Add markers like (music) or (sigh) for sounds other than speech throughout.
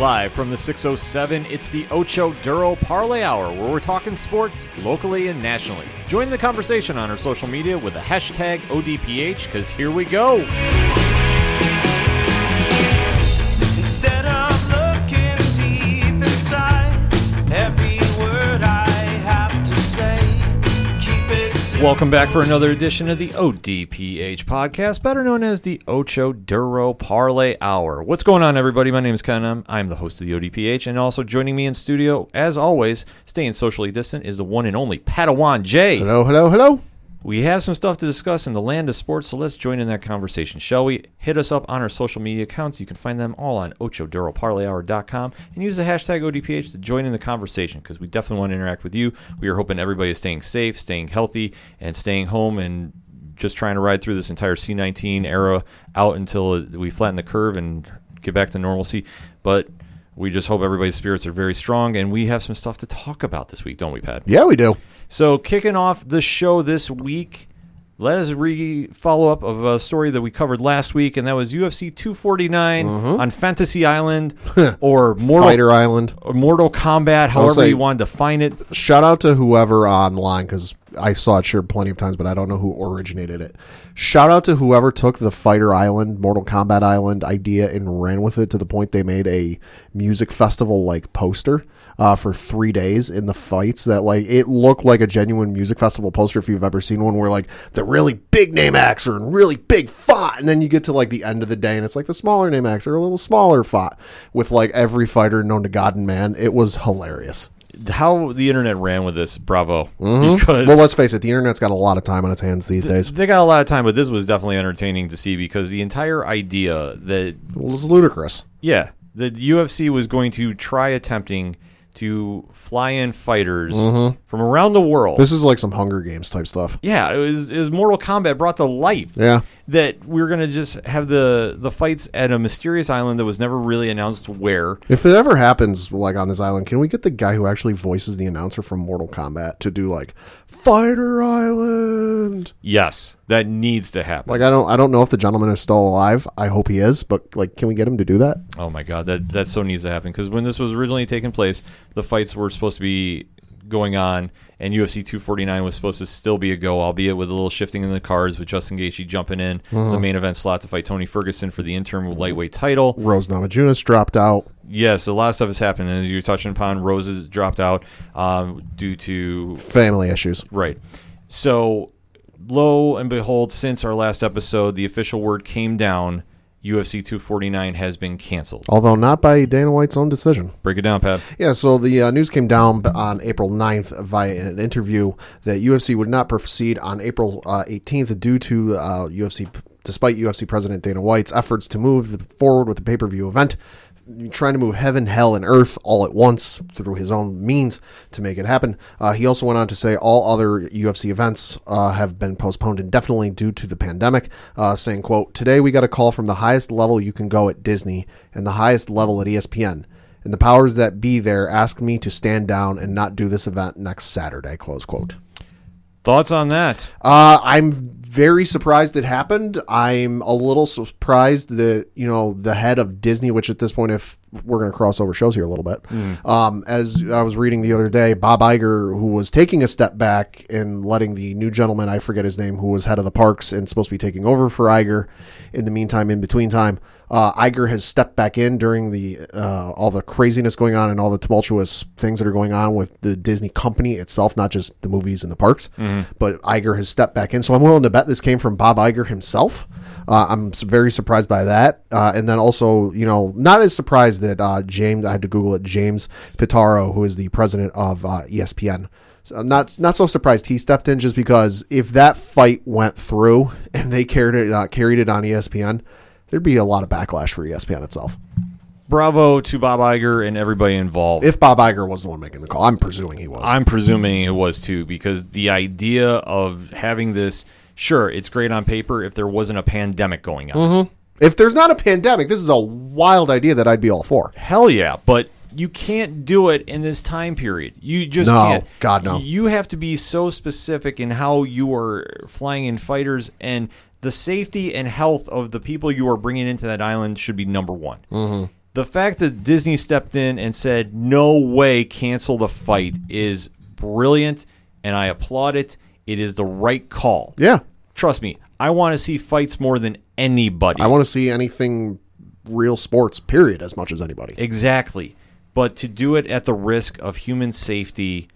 Live from the 607, it's the Ocho Duro Parlay Hour, where we're talking sports locally and nationally. Join the conversation on our social media with the hashtag ODPH, because here we go. Welcome back for another edition of the ODPH podcast, better known as the Ocho Duro Parlay Hour. What's going on, everybody? My name is Ken. I'm, I'm the host of the ODPH, and also joining me in studio, as always, staying socially distant, is the one and only Padawan J. Hello, hello, hello. We have some stuff to discuss in the land of sports, so let's join in that conversation, shall we? Hit us up on our social media accounts. You can find them all on ochoduroparlayhour.com and use the hashtag ODPH to join in the conversation because we definitely want to interact with you. We are hoping everybody is staying safe, staying healthy, and staying home and just trying to ride through this entire C19 era out until we flatten the curve and get back to normalcy. But we just hope everybody's spirits are very strong, and we have some stuff to talk about this week, don't we, Pat? Yeah, we do. So, kicking off the show this week, let us re follow up of a story that we covered last week, and that was UFC 249 mm-hmm. on Fantasy Island or Mortal, Fighter Island. or Mortal Kombat, however you want to define it. Shout out to whoever online because I saw it shared plenty of times, but I don't know who originated it. Shout out to whoever took the Fighter Island, Mortal Kombat Island idea and ran with it to the point they made a music festival like poster uh, for three days in the fights. That like it looked like a genuine music festival poster if you've ever seen one where like the really big name acts are in really big font, and then you get to like the end of the day and it's like the smaller name acts are a little smaller font with like every fighter known to God and man. It was hilarious. How the internet ran with this, bravo. Because Mm-hmm. Well, let's face it, the internet's got a lot of time on its hands these days. they got a lot of time, but this was definitely entertaining to see because the entire idea that Well, it's ludicrous. Yeah, the UFC was going to try attempting to fly in fighters from around the world. This is like some Hunger Games type stuff. yeah, it was, it was Mortal Kombat brought to life. Yeah. That we were going to just have the the fights at a mysterious island that was never really announced where. If it ever happens, like on this island, can we get the guy who actually voices the announcer from Mortal Kombat to do like Fighter Island? Yes, that needs to happen. Like I don't, I don't know if the gentleman is still alive. I hope he is, but like, can we get him to do that? Oh my god, that that so needs to happen because when this was originally taking place, the fights were supposed to be going on, and UFC 249 was supposed to still be a go, albeit with a little shifting in the cards with Justin Gaethje jumping in the main event slot to fight Tony Ferguson for the interim lightweight title. Rose Namajunas dropped out. Yes, a lot of stuff has happened, and as you're touching upon, Rose has dropped out um, due to Family issues. Right. So, lo and behold, since our last episode, the official word came down. UFC 249 has been canceled. Although not by Dana White's own decision. Break it down, Pat. Yeah, so the uh, news came down on April 9th via an interview that UFC would not proceed on April uh, 18th due to uh, UFC, despite UFC President Dana White's efforts to move forward with the pay per view event, trying to move heaven, hell, and earth all at once through his own means to make it happen. Uh, he also went on to say all other UFC events uh, have been postponed indefinitely due to the pandemic, uh, saying, quote, Today we got a call from the highest level you can go at Disney and the highest level at ESPN and the powers that be there asked me to stand down and not do this event next Saturday. Close quote. Thoughts on that? Uh, I'm very surprised it happened. I'm a little surprised that you know the head of Disney, which at this point, if we're going to cross over shows here a little bit, um, as I was reading the other day, Bob Iger, who was taking a step back and letting the new gentleman, I forget his name, who was head of the parks and supposed to be taking over for Iger. In the meantime, in between time, uh, Iger has stepped back in during the uh, all the craziness going on and all the tumultuous things that are going on with the Disney company itself, not just the movies and the parks. But Iger has stepped back in, so I'm willing to bet this came from Bob Iger himself. Uh, I'm very surprised by that, uh, and then also, you know, not as surprised that uh, James. I had to Google it. James Pitaro, who is the president of uh, ESPN. So I'm not not so surprised he stepped in just because if that fight went through (laughs) and they carried it uh, carried it on ESPN, there'd be a lot of backlash for ESPN itself. Bravo to Bob Iger and everybody involved. If Bob Iger was the one making the call, I'm presuming he was. I'm presuming it was too, because the idea of having this, sure, it's great on paper if there wasn't a pandemic going on. if there's not a pandemic, this is a wild idea that I'd be all for. Hell yeah, but you can't do it in this time period. You just No, can't. God, no. You have to be so specific in how you are flying in fighters, and the safety and health of the people you are bringing into that island should be number one. Mm-hmm. the fact that Disney stepped in and said, no way, cancel the fight is brilliant, and I applaud it. It is the right call. Yeah. Trust me, I want to see fights more than anybody. I want to see anything real sports, period, as much as anybody. Exactly. But to do it at the risk of human safety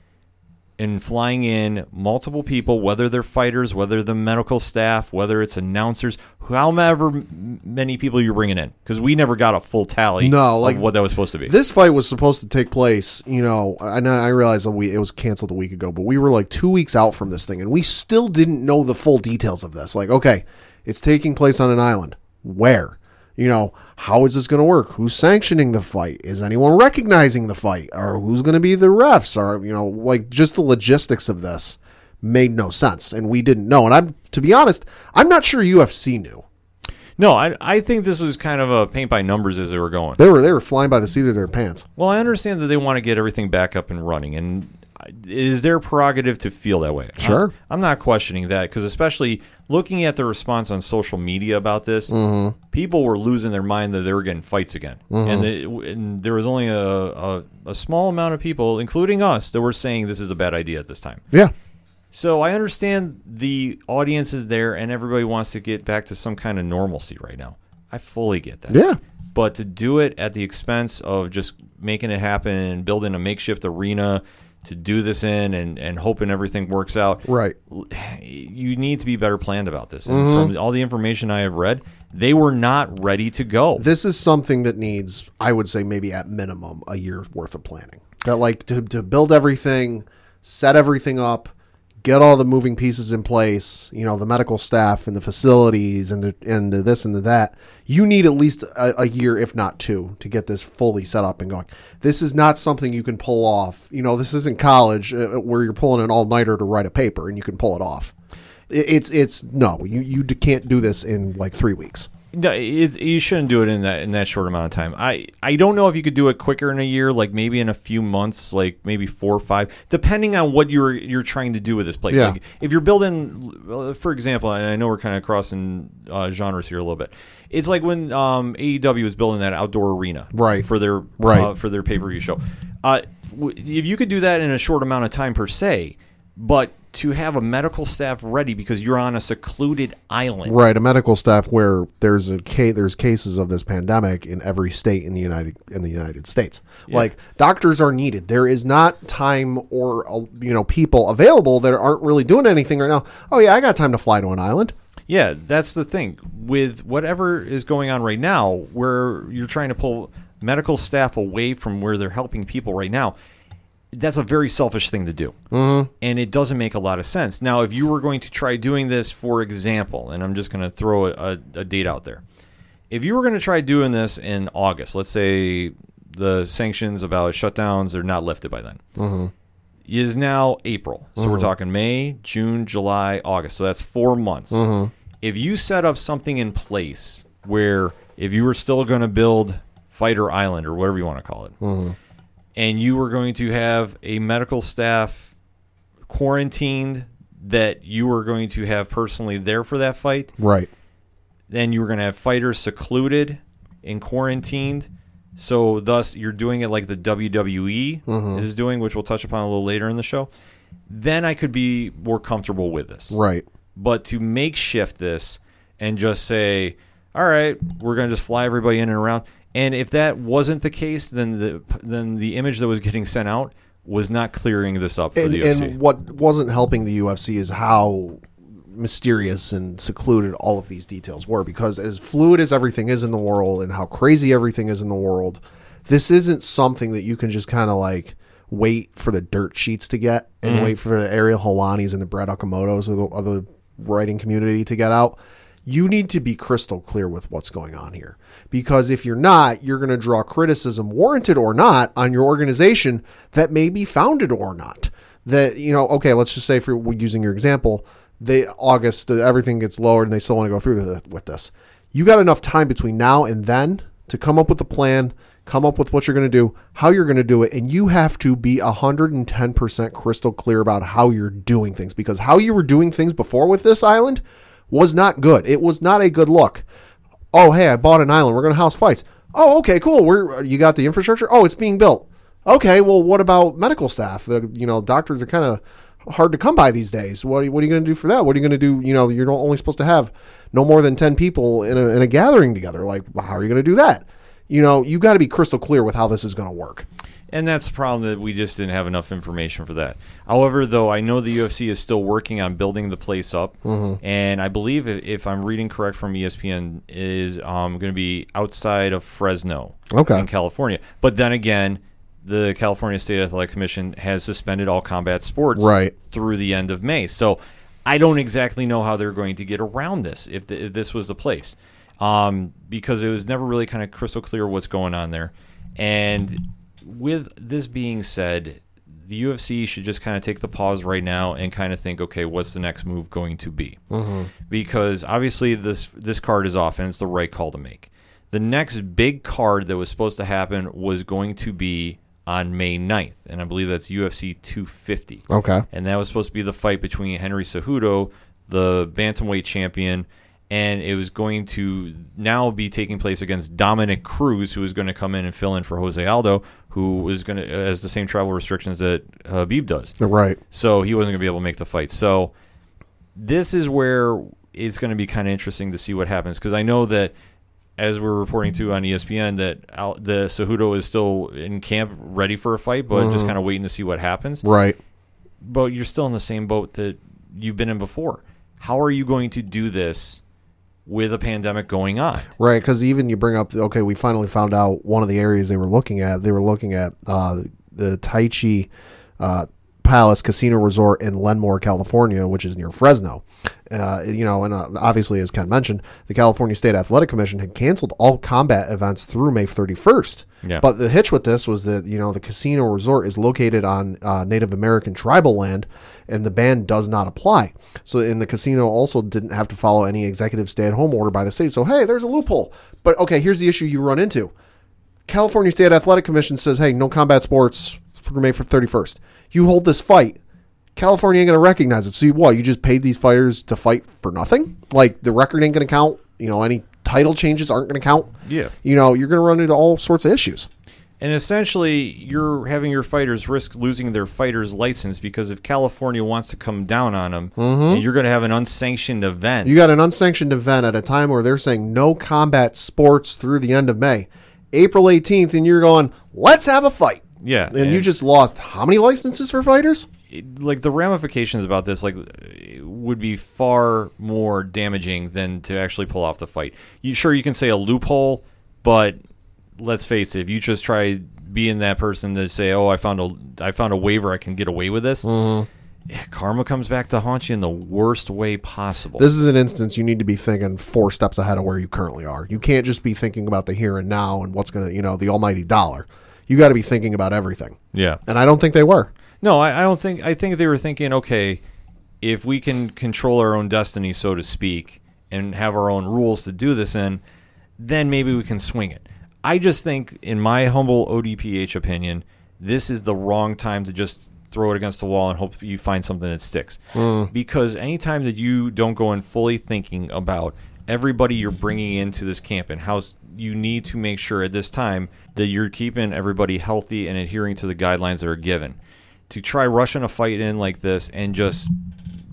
and flying in multiple people, whether they're fighters, whether the medical staff, whether it's announcers, however many people you're bringing in, because we never got a full tally No, like, of what that was supposed to be. This fight was supposed to take place, you know, I know I realized that we it was canceled a week ago, but we were like 2 weeks out from this thing and we still didn't know the full details of this. Like, okay, it's taking place on an island. Where? You know, how is this going to work? Who's sanctioning the fight? Is anyone recognizing the fight? Or who's going to be the refs? Or, you know, like just the logistics of this made no sense and we didn't know. And I'm to be honest, I'm not sure UFC knew. no, I, I think this was kind of a paint by numbers as they were going. They were they were flying by the seat of their pants. Well, I understand that they want to get everything back up and running, and is their prerogative to feel that way. Sure. I'm, I'm not questioning that because, especially looking at the response on social media about this, Mm-hmm. people were losing their mind that they were getting fights again, and, they, and there was only a, a, a small amount of people, including us, that were saying this is a bad idea at this time. Yeah. So I understand the audience is there, and everybody wants to get back to some kind of normalcy right now. I fully get that. Yeah. But to do it at the expense of just making it happen and building a makeshift arena to do this in and, and hoping everything works out, Right. you need to be better planned about this. And mm-hmm. from all the information I have read, they were not ready to go. this is something that needs, I would say, maybe at minimum a year's worth of planning. That like to, to build everything, set everything up, get all the moving pieces in place. You know, the medical staff and the facilities and the and the this and the that. You need at least a, a year, if not two, to get this fully set up and going. This is not something you can pull off. You know, this isn't college uh, where you're pulling an all nighter to write a paper and you can pull it off. It- It's it's no, you you can't do this in like three weeks. No, you shouldn't do it in that in that short amount of time. I, I don't know if you could do it quicker in a year, like maybe in a few months, like maybe four or five, depending on what you're you're trying to do with this place. Yeah. Like if you're building, uh, for example, and I know we're kind of crossing uh, genres here a little bit. It's like when um, AEW was building that outdoor arena, Right. for their Right. uh, for their pay per view show. Uh, if you could do that in a short amount of time per se, but to have a medical staff ready because you're on a secluded island, Right, a medical staff where there's a ca- there's cases of this pandemic in every state in the United in the United States. Like doctors are needed. There is not time or uh, you know people available that aren't really doing anything right now. Oh yeah, I got time to fly to an island. Yeah, that's the thing. With whatever is going on right now, where you're trying to pull medical staff away from where they're helping people right now, that's a very selfish thing to do. Mm-hmm. And it doesn't make a lot of sense. Now, if you were going to try doing this, for example, and I'm just going to throw a, a, a date out there. If you were going to try doing this in August, let's say the sanctions about shutdowns are not lifted by then mm-hmm. is now April. So we're mm-hmm. talking May, June, July, August. So that's four months. Mm-hmm. If you set up something in place where if you were still going to build Fighter Island or whatever you want to call it, and you were going to have a medical staff quarantined that you were going to have personally there for that fight, Right. then you were going to have fighters secluded and quarantined. So, thus, you're doing it like the WWE mm-hmm. is doing, which we'll touch upon a little later in the show. Then I could be more comfortable with this. Right. But to makeshift this and just say, all right, we're going to just fly everybody in and around. And if that wasn't the case, then the then the image that was getting sent out was not clearing this up for And, the UFC. and what wasn't helping the UFC is how mysterious and secluded all of these details were because as fluid as everything is in the world and how crazy everything is in the world this isn't something that you can just kind of like wait for the dirt sheets to get and mm-hmm. wait for the Ariel Helwanis and the Brett Okamotos of the, of the writing community to get out you need to be crystal clear with what's going on here. Because if you're not you're going to draw criticism warranted or not on your organization that may be founded or not. That you know okay let's just say for using your example they august everything gets lowered and they still want to go through with this. You got enough time between now and then to come up with a plan come up with what you're going to do how you're going to do it and you have to be 110% crystal clear about how you're doing things. Because how you were doing things before with this island was not good it was not a good look oh hey i bought an island we're going to house fights Oh, okay, cool. Where uh, you got the infrastructure? Oh, it's being built. Okay, well, what about medical staff? The you know doctors are kind of hard to come by these days. What, what are you going to do for that? What are you going to do? You know, you're only supposed to have no more than ten people in a, in a gathering together. Like, how are you going to do that? You know, you got to be crystal clear with how this is going to work. And that's the problem that we just didn't have enough information for that. However, though, I know the UFC is still working on building the place up, Mm-hmm. and I believe if, I'm reading correct from ESPN, is um, going to be outside of Fresno, Okay. in California. But then again, the California State Athletic Commission has suspended all combat sports Right. through the end of May. So I don't exactly know how they're going to get around this if, the, if this was the place, um, because it was never really kind of crystal clear what's going on there. And with this being said, the UFC should just kind of take the pause right now and kind of think, okay, what's the next move going to be? Mm-hmm. Because obviously this this card is off and it's the right call to make. The next big card that was supposed to happen was going to be on May 9th, and I believe that's UFC 250 Okay. and that was supposed to be the fight between Henry Cejudo, the bantamweight champion, and it was going to now be taking place against Dominick Cruz, who was going to come in and fill in for Jose Aldo, who was going to has the same travel restrictions that Khabib does. Right. So he wasn't going to be able to make the fight. So this is where it's going to be kind of interesting to see what happens because I know that as we're reporting to on ESPN that Al- the Cejudo is still in camp ready for a fight, but just mm-hmm. kind of waiting to see what happens Right. but you're still in the same boat that you've been in before. How are you going to do this with a pandemic going on? Right, because even you bring up, okay, we finally found out one of the areas they were looking at. They were looking at uh, the Tachi uh, Palace Casino Resort in Lemoore, California, which is near Fresno. Uh, you know, and uh, obviously, as Ken mentioned, the California State Athletic Commission had canceled all combat events through May 31st. Yeah. But the hitch with this was that, you know, the casino resort is located on uh, Native American tribal land and the ban does not apply. So, and the casino also didn't have to follow any executive stay at home order by the state. So, hey, there's a loophole. But okay, here's the issue you run into. California State Athletic Commission says, hey, no combat sports through May 31st. You hold this fight. California ain't going to recognize it. So, you, what? You just paid these fighters to fight for nothing? Like, the record ain't going to count? You know, any title changes aren't going to count? Yeah. You know, you're going to run into all sorts of issues. And essentially, you're having your fighters risk losing their fighter's license because if California wants to come down on them, mm-hmm. and you're going to have an unsanctioned event. You got an unsanctioned event at a time where they're saying no combat sports through the end of May. April 18th, and you're going, let's have a fight. Yeah, And you just lost how many licenses for fighters? like the ramifications about this like would be far more damaging than to actually pull off the fight. You sure you can say a loophole, but let's face it, if you just try being that person to say, "Oh, I found a I found a waiver, I can get away with this." yeah, karma comes back to haunt you in the worst way possible. This is an instance you need to be thinking four steps ahead of where you currently are. You can't just be thinking about the here and now and what's going to, you know, the almighty dollar. You got to be thinking about everything. yeah. And I don't think they were. No, I, I don't think. I think they were thinking, okay, if we can control our own destiny, so to speak, and have our own rules to do this in, then maybe we can swing it. I just think, in my humble ODPH opinion, this is the wrong time to just throw it against the wall and hope you find something that sticks. Mm. Because anytime that you don't go in fully thinking about everybody you're bringing into this camp and how s- you need to make sure at this time that you're keeping everybody healthy and adhering to the guidelines that are given to try rushing a fight in like this and just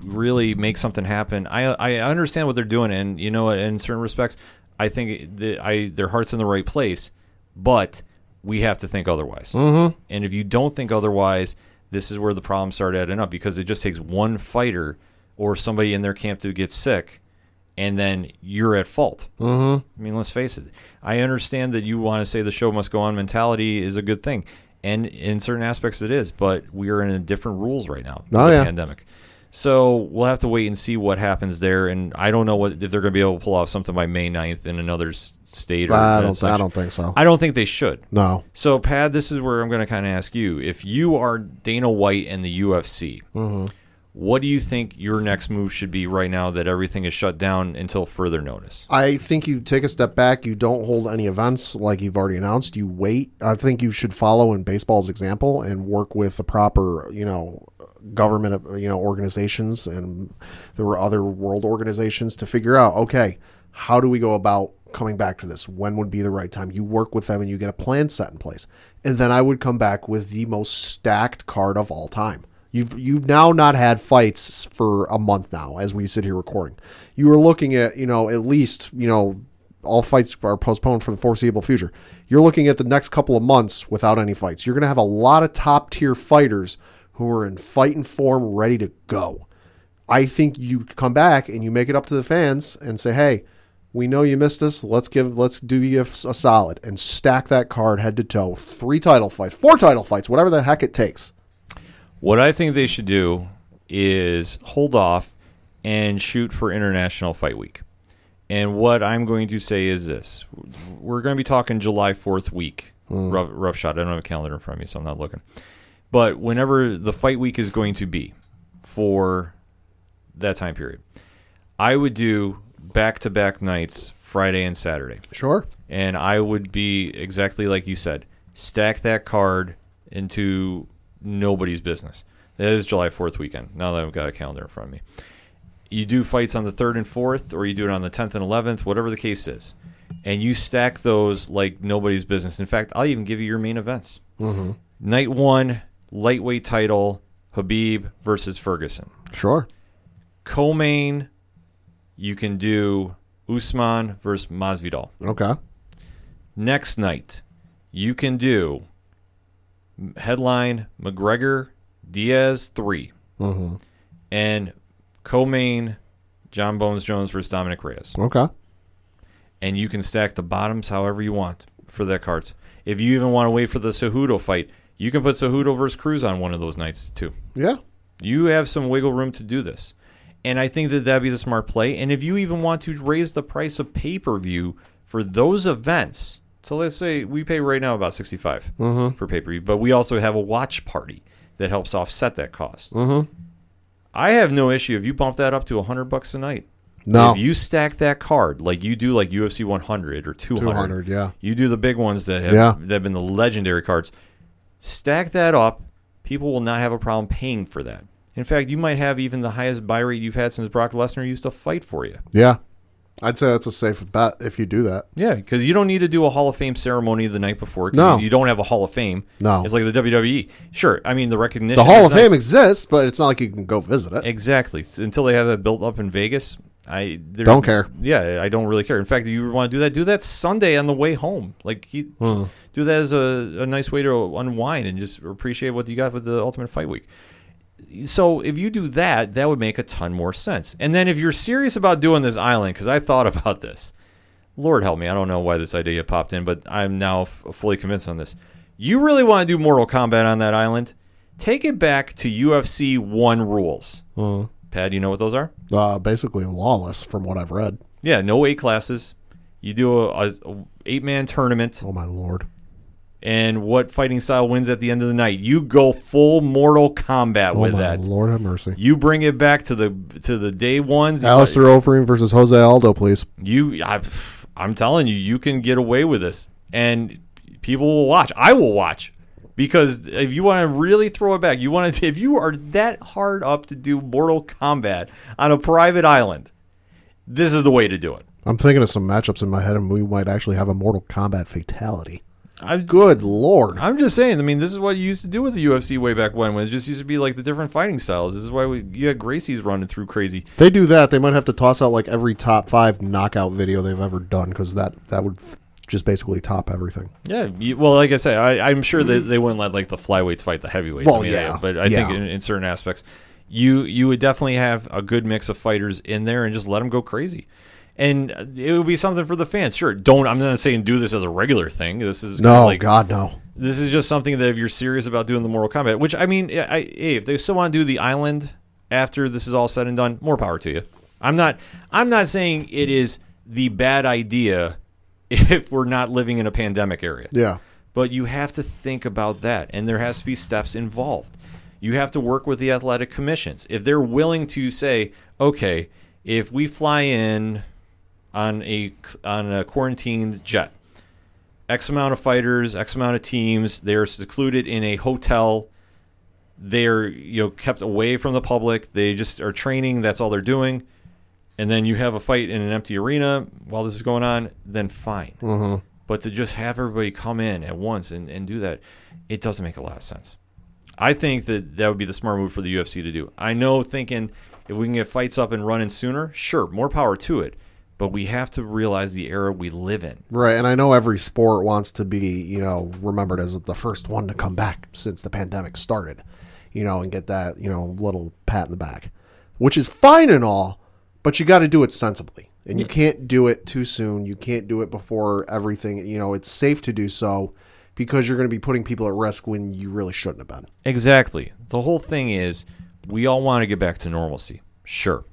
really make something happen. I I understand what they're doing, and you know, in certain respects, I think that I their heart's in the right place, but we have to think otherwise. Mm-hmm. And if you don't think otherwise, this is where the problems start adding up because it just takes one fighter or somebody in their camp to get sick, and then you're at fault. Mm-hmm. I mean, let's face it. I understand that you want to say the show must go on mentality is a good thing. And in certain aspects, it is, but we are in a different rules right now. Oh, the yeah. pandemic. So we'll have to wait and see what happens there. And I don't know what if they're going to be able to pull off something by May 9th in another state. Or I don't. I don't think so. I don't think they should. no. So, Pad, this is where I'm going to kind of ask you: if you are Dana White and the UFC, Mm-hmm. What do you think your next move should be right now that everything is shut down until further notice? I think you take a step back. You don't hold any events like you've already announced. You wait. I think you should follow in baseball's example and work with the proper, you know, government, you know, organizations and there were other world organizations to figure out, okay, how do we go about coming back to this. When would be the right time? You work with them and you get a plan set in place. And then I would come back with the most stacked card of all time. You've you've now not had fights for a month now as we sit here recording. You are looking at, you know, at least, you know, all fights are postponed for the foreseeable future. You're looking at the next couple of months without any fights. You're going to have a lot of top tier fighters who are in fighting form, ready to go. I think you come back and you make it up to the fans and say, "Hey, we know you missed us. Let's give, let's do you a, a solid and stack that card head to toe. Three title fights, four title fights, whatever the heck it takes." What I think they should do is hold off and shoot for International Fight Week. And what I'm going to say is this: we're going to be talking July 4th week. Mm. Rough, rough shot. I don't have a calendar in front of me, so I'm not looking. But whenever the fight week is going to be for that time period, I would do back-to-back nights, Friday and Saturday Sure. and I would be exactly like you said, stack that card into nobody's business. That is July 4th weekend. Now that I've got a calendar in front of me. You do fights on the 3rd and 4th, or you do it on the 10th and 11th, whatever the case is. And you stack those like nobody's business. In fact, I'll even give you your main events. Mm-hmm. Night one, lightweight title, Khabib versus Ferguson. Sure. Co-main, you can do Usman versus Masvidal. Okay. next night you can do headline McGregor Diaz 3 Mm-hmm. and co-main John Bones Jones versus Dominick Reyes Okay. and you can stack the bottoms however you want for that cards if you even want to wait for the Cejudo fight you can put Cejudo versus Cruz on one of those nights too Yeah. you have some wiggle room to do this. And I think that that'd be the smart play. And if you even want to raise the price of pay per view for those events, so let's say we pay right now about 65 Mm-hmm. for pay per view, but we also have a watch party that helps offset that cost. Mm-hmm. I have no issue if you bump that up to 100 bucks a night. No. If you stack that card like you do like UFC 100 or 200, 200, yeah. you do the big ones that have, Yeah. that have been the legendary cards. Stack that up. People will not have a problem paying for that. In fact, you might have even the highest buy rate you've had since Brock Lesnar used to fight for you. Yeah. I'd say that's a safe bet if you do that. Yeah, because you don't need to do a Hall of Fame ceremony the night before. No. you, don't have a Hall of Fame. No. it's like the WWE. Sure, I mean the recognition. The Hall of Fame exists, but it's not like you can go visit it. Exactly. Until they have that built up in Vegas, I Don't care. Yeah, I don't really care. In fact, if you want to do that, do that Sunday on the way home. Like, you, Hmm. do that as a, a nice way to unwind and just appreciate what you got with the Ultimate Fight Week. So if you do that, that would make a ton more sense. And then if you're serious about doing this island, because I thought about this, Lord help me, I don't know why this idea popped in, but I'm now f- fully convinced on this. You really want to do Mortal Kombat on that island? Take it back to UFC one rules. Uh, Pad, you know what those are? uh, basically lawless, from what I've read. Yeah, no weight classes. You do a, a, a eight man tournament, Oh my lord! And what fighting style wins at the end of the night? You go full Mortal Kombat Oh with my that. lord, have mercy! You bring it back to the to the day ones. Alistair Overeem versus Jose Aldo, please. You, I, I'm telling you, you can get away with this, and people will watch. I will watch because if you want to really throw it back, you want to. If you are that hard up to do Mortal Kombat on a private island, this is the way to do it. I'm thinking of some matchups in my head, and we might actually have a Mortal Kombat fatality. I, (laughs) Good lord! I'm just saying. I mean, this is what you used to do with the UFC way back when, when it just used to be like the different fighting styles. This is why we you had Gracie's running through crazy. they do that, they might have to toss out like every top five knockout video they've ever done because that that would f- just basically top everything. Yeah, you, well, like I say, I, I'm sure that they wouldn't let like the flyweights fight the heavyweights. Well, I mean, yeah, uh, but I think in, in certain aspects, you you would definitely have a good mix of fighters in there and just let them go crazy. And it would be something for the fans. Sure, don't. I'm not saying do this as a regular thing. This is No, like, God, no. this is just something that if you're serious about doing the Mortal Kombat, which I mean, I, I, hey, if they still want to do the island after this is all said and done, more power to you. I'm not, I'm not saying it is the bad idea (laughs) if we're not living in a pandemic area, Yeah, but you have to think about that, and there has to be steps involved. You have to work with the athletic commissions if they're willing to say, okay, if we fly in on a on a quarantined jet, X amount of fighters, X amount of teams. They're secluded in a hotel. They're you know kept away from the public. They just are training. That's all they're doing. and then you have a fight in an empty arena while this is going on, then fine. Mm-hmm. But to just have everybody come in at once and, and do that, it doesn't make a lot of sense. I think that that would be the smart move for the UFC to do. I know thinking if we can get fights up and running sooner, sure, more power to it. But we have to realize the era we live in. Right, and I know every sport wants to be, you know, remembered as the first one to come back since the pandemic started, you know, and get that, you know, little pat in the back, which is fine and all, but you got to do it sensibly. And you can't do it too soon. You can't do it before everything, you know, it's safe to do so because you're going to be putting people at risk when you really shouldn't have been. Exactly. The whole thing is we all want to get back to normalcy. Sure.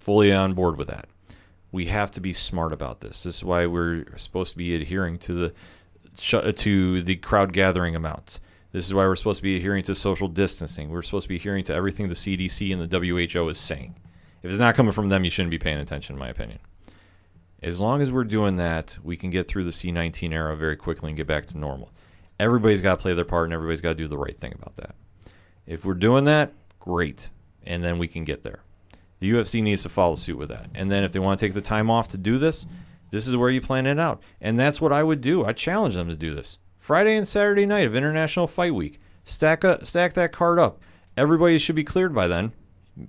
Fully on board with that. We have to be smart about this. This is why we're supposed to be adhering to the uh, to the crowd gathering amounts. This is why we're supposed to be adhering to social distancing. We're supposed to be adhering to everything the CDC and the WHO is saying. If it's not coming from them, you shouldn't be paying attention, in my opinion. As long as we're doing that, we can get through the C19 era very quickly and get back to normal. Everybody's got to play their part and everybody's got to do the right thing about that. If we're doing that, great. And then we can get there. The UFC needs to follow suit with that. And then if they want to take the time off to do this, this is where you plan it out. And that's what I would do. I challenge them to do this. Friday and Saturday night of International Fight Week. Stack up, stack that card up. Everybody should be cleared by then.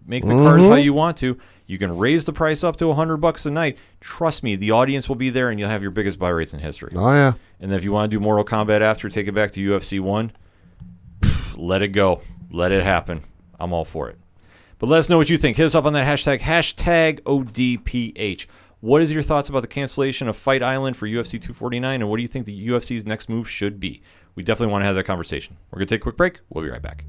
Make the cards how mm-hmm. you want to. You can raise the price up to 100 bucks a night. Trust me, the audience will be there and you'll have your biggest buy rates in history. Oh, yeah. And then if you want to do Mortal Kombat after, take it back to UFC 1, let it go. Let it happen. I'm all for it. But let us know what you think. Hit us up on that hashtag, hashtag ODPH. What is your thoughts about the cancellation of Fight Island for UFC 249, and what do you think the UFC's next move should be? We definitely want to have that conversation. We're going to take a quick break. We'll be right back.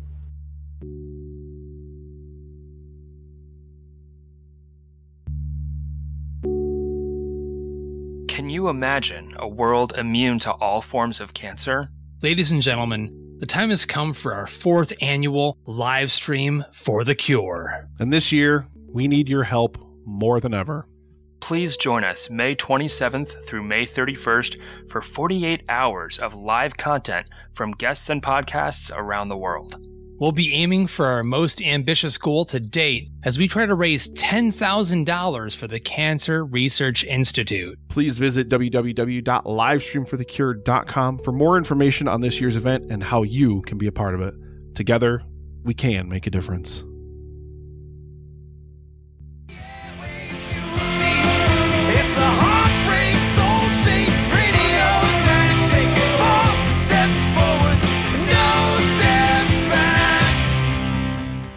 Can you imagine a world immune to all forms of cancer? Ladies and gentlemen, the time has come for our fourth annual live stream for the cure. And this year, we need your help more than ever. Please join us May 27th through May 31st for 48 hours of live content from guests and podcasts around the world. We'll be aiming for our most ambitious goal to date as we try to raise $10,000 for the Cancer Research Institute. Please visit www.livestreamforthecure.com for more information on this year's event and how you can be a part of it. Together, we can make a difference.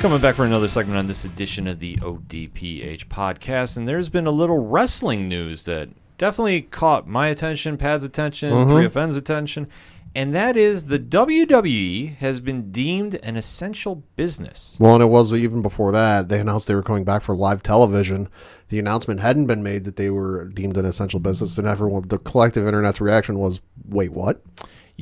Coming back for another segment on this edition of the ODPH podcast, and there's been a little wrestling news that definitely caught my attention, Pad's attention, mm-hmm. 3FN's attention, and that is the WWE has been deemed an essential business. Well, and it was even before that. They announced they were coming back for live television. The announcement hadn't been made that they were deemed an essential business, and everyone, the collective internet's reaction was, "Wait, what?"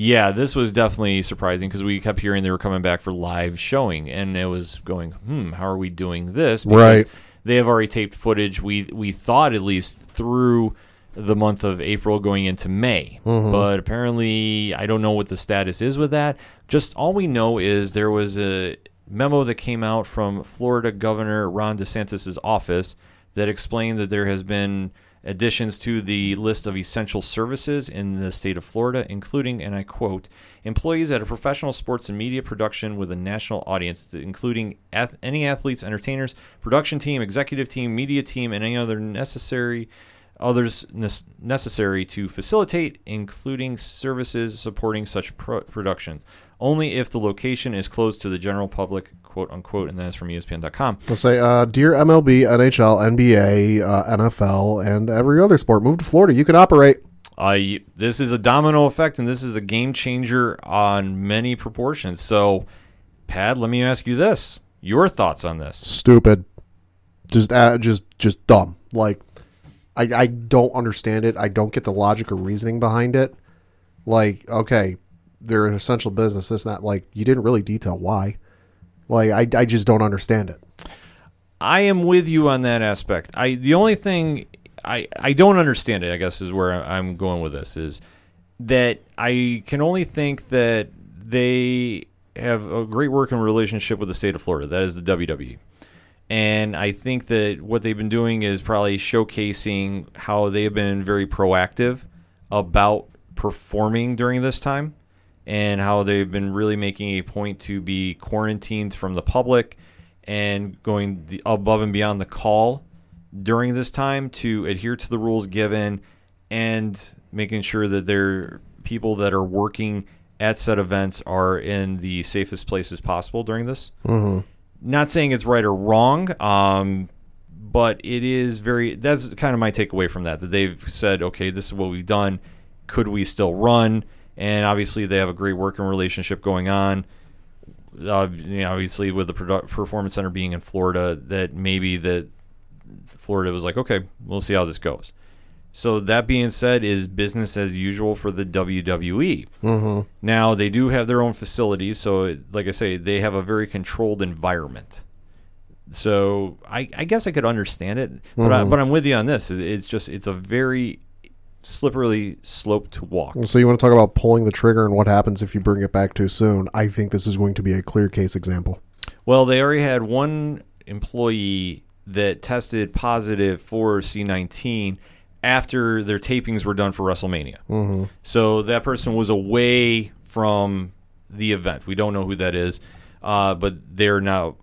Yeah, this was definitely surprising because we kept hearing they were coming back for live showing, and it was going, hmm, how are we doing this? Because Right. They have already taped footage. We we thought at least through the month of April going into May, but apparently I don't know what the status is with that. Just all we know is there was a memo that came out from Florida Governor Ron DeSantis' office that explained that there has been additions to the list of essential services in the state of Florida, including, and I quote, employees at a professional sports and media production with a national audience, including ath- any athletes, entertainers, production team, executive team, media team, and any other necessary others necessary to facilitate, including services supporting such pro- productions. Only if the location is closed to the general public, quote unquote, and that is from ESPN.com. They'll say, uh, "Dear MLB, NHL, NBA, uh, NFL, and every other sport, move to Florida. You can operate." I this is a domino effect, and this is a game changer on many proportions. So, Pad, let me ask you this: your thoughts on this? Stupid. just uh, just just dumb. Like I I don't understand it. I don't get the logic or reasoning behind it. Like okay, they're an essential business. And that. Like you didn't really detail why. Like I I just don't understand it. I am with you on that aspect. I the only thing I I don't understand it. I guess is where I'm going with this is that I can only think that they have a great working relationship with the state of Florida. That is the WWE. And I think that what they've been doing is probably showcasing how they have been very proactive about performing during this time and how they've been really making a point to be quarantined from the public and going the, above and beyond the call during this time to adhere to the rules given and making sure that their people that are working at said events are in the safest places possible during this. Mm-hmm. Not saying it's right or wrong, um, but it is very. That's kind of my takeaway from that. That they've said, okay, this is what we've done. Could we still run? And obviously, they have a great working relationship going on uh, you know, obviously with the produ- performance center being in Florida, that maybe that Florida was like, okay, we'll see how this goes. So that being said, is business as usual for the WWE. Mm-hmm. Now they do have their own facilities, so like I say, they have a very controlled environment. So I, I guess I could understand it, but I, but I'm with you on this. It's just it's a very slippery slope to walk. So you want to talk about pulling the trigger and what happens if you bring it back too soon? I think this is going to be a clear case example. Well, they already had one employee that tested positive for C19 after their tapings were done for WrestleMania. Mm-hmm. So that person was away from the event. We don't know who that is, uh, but they're now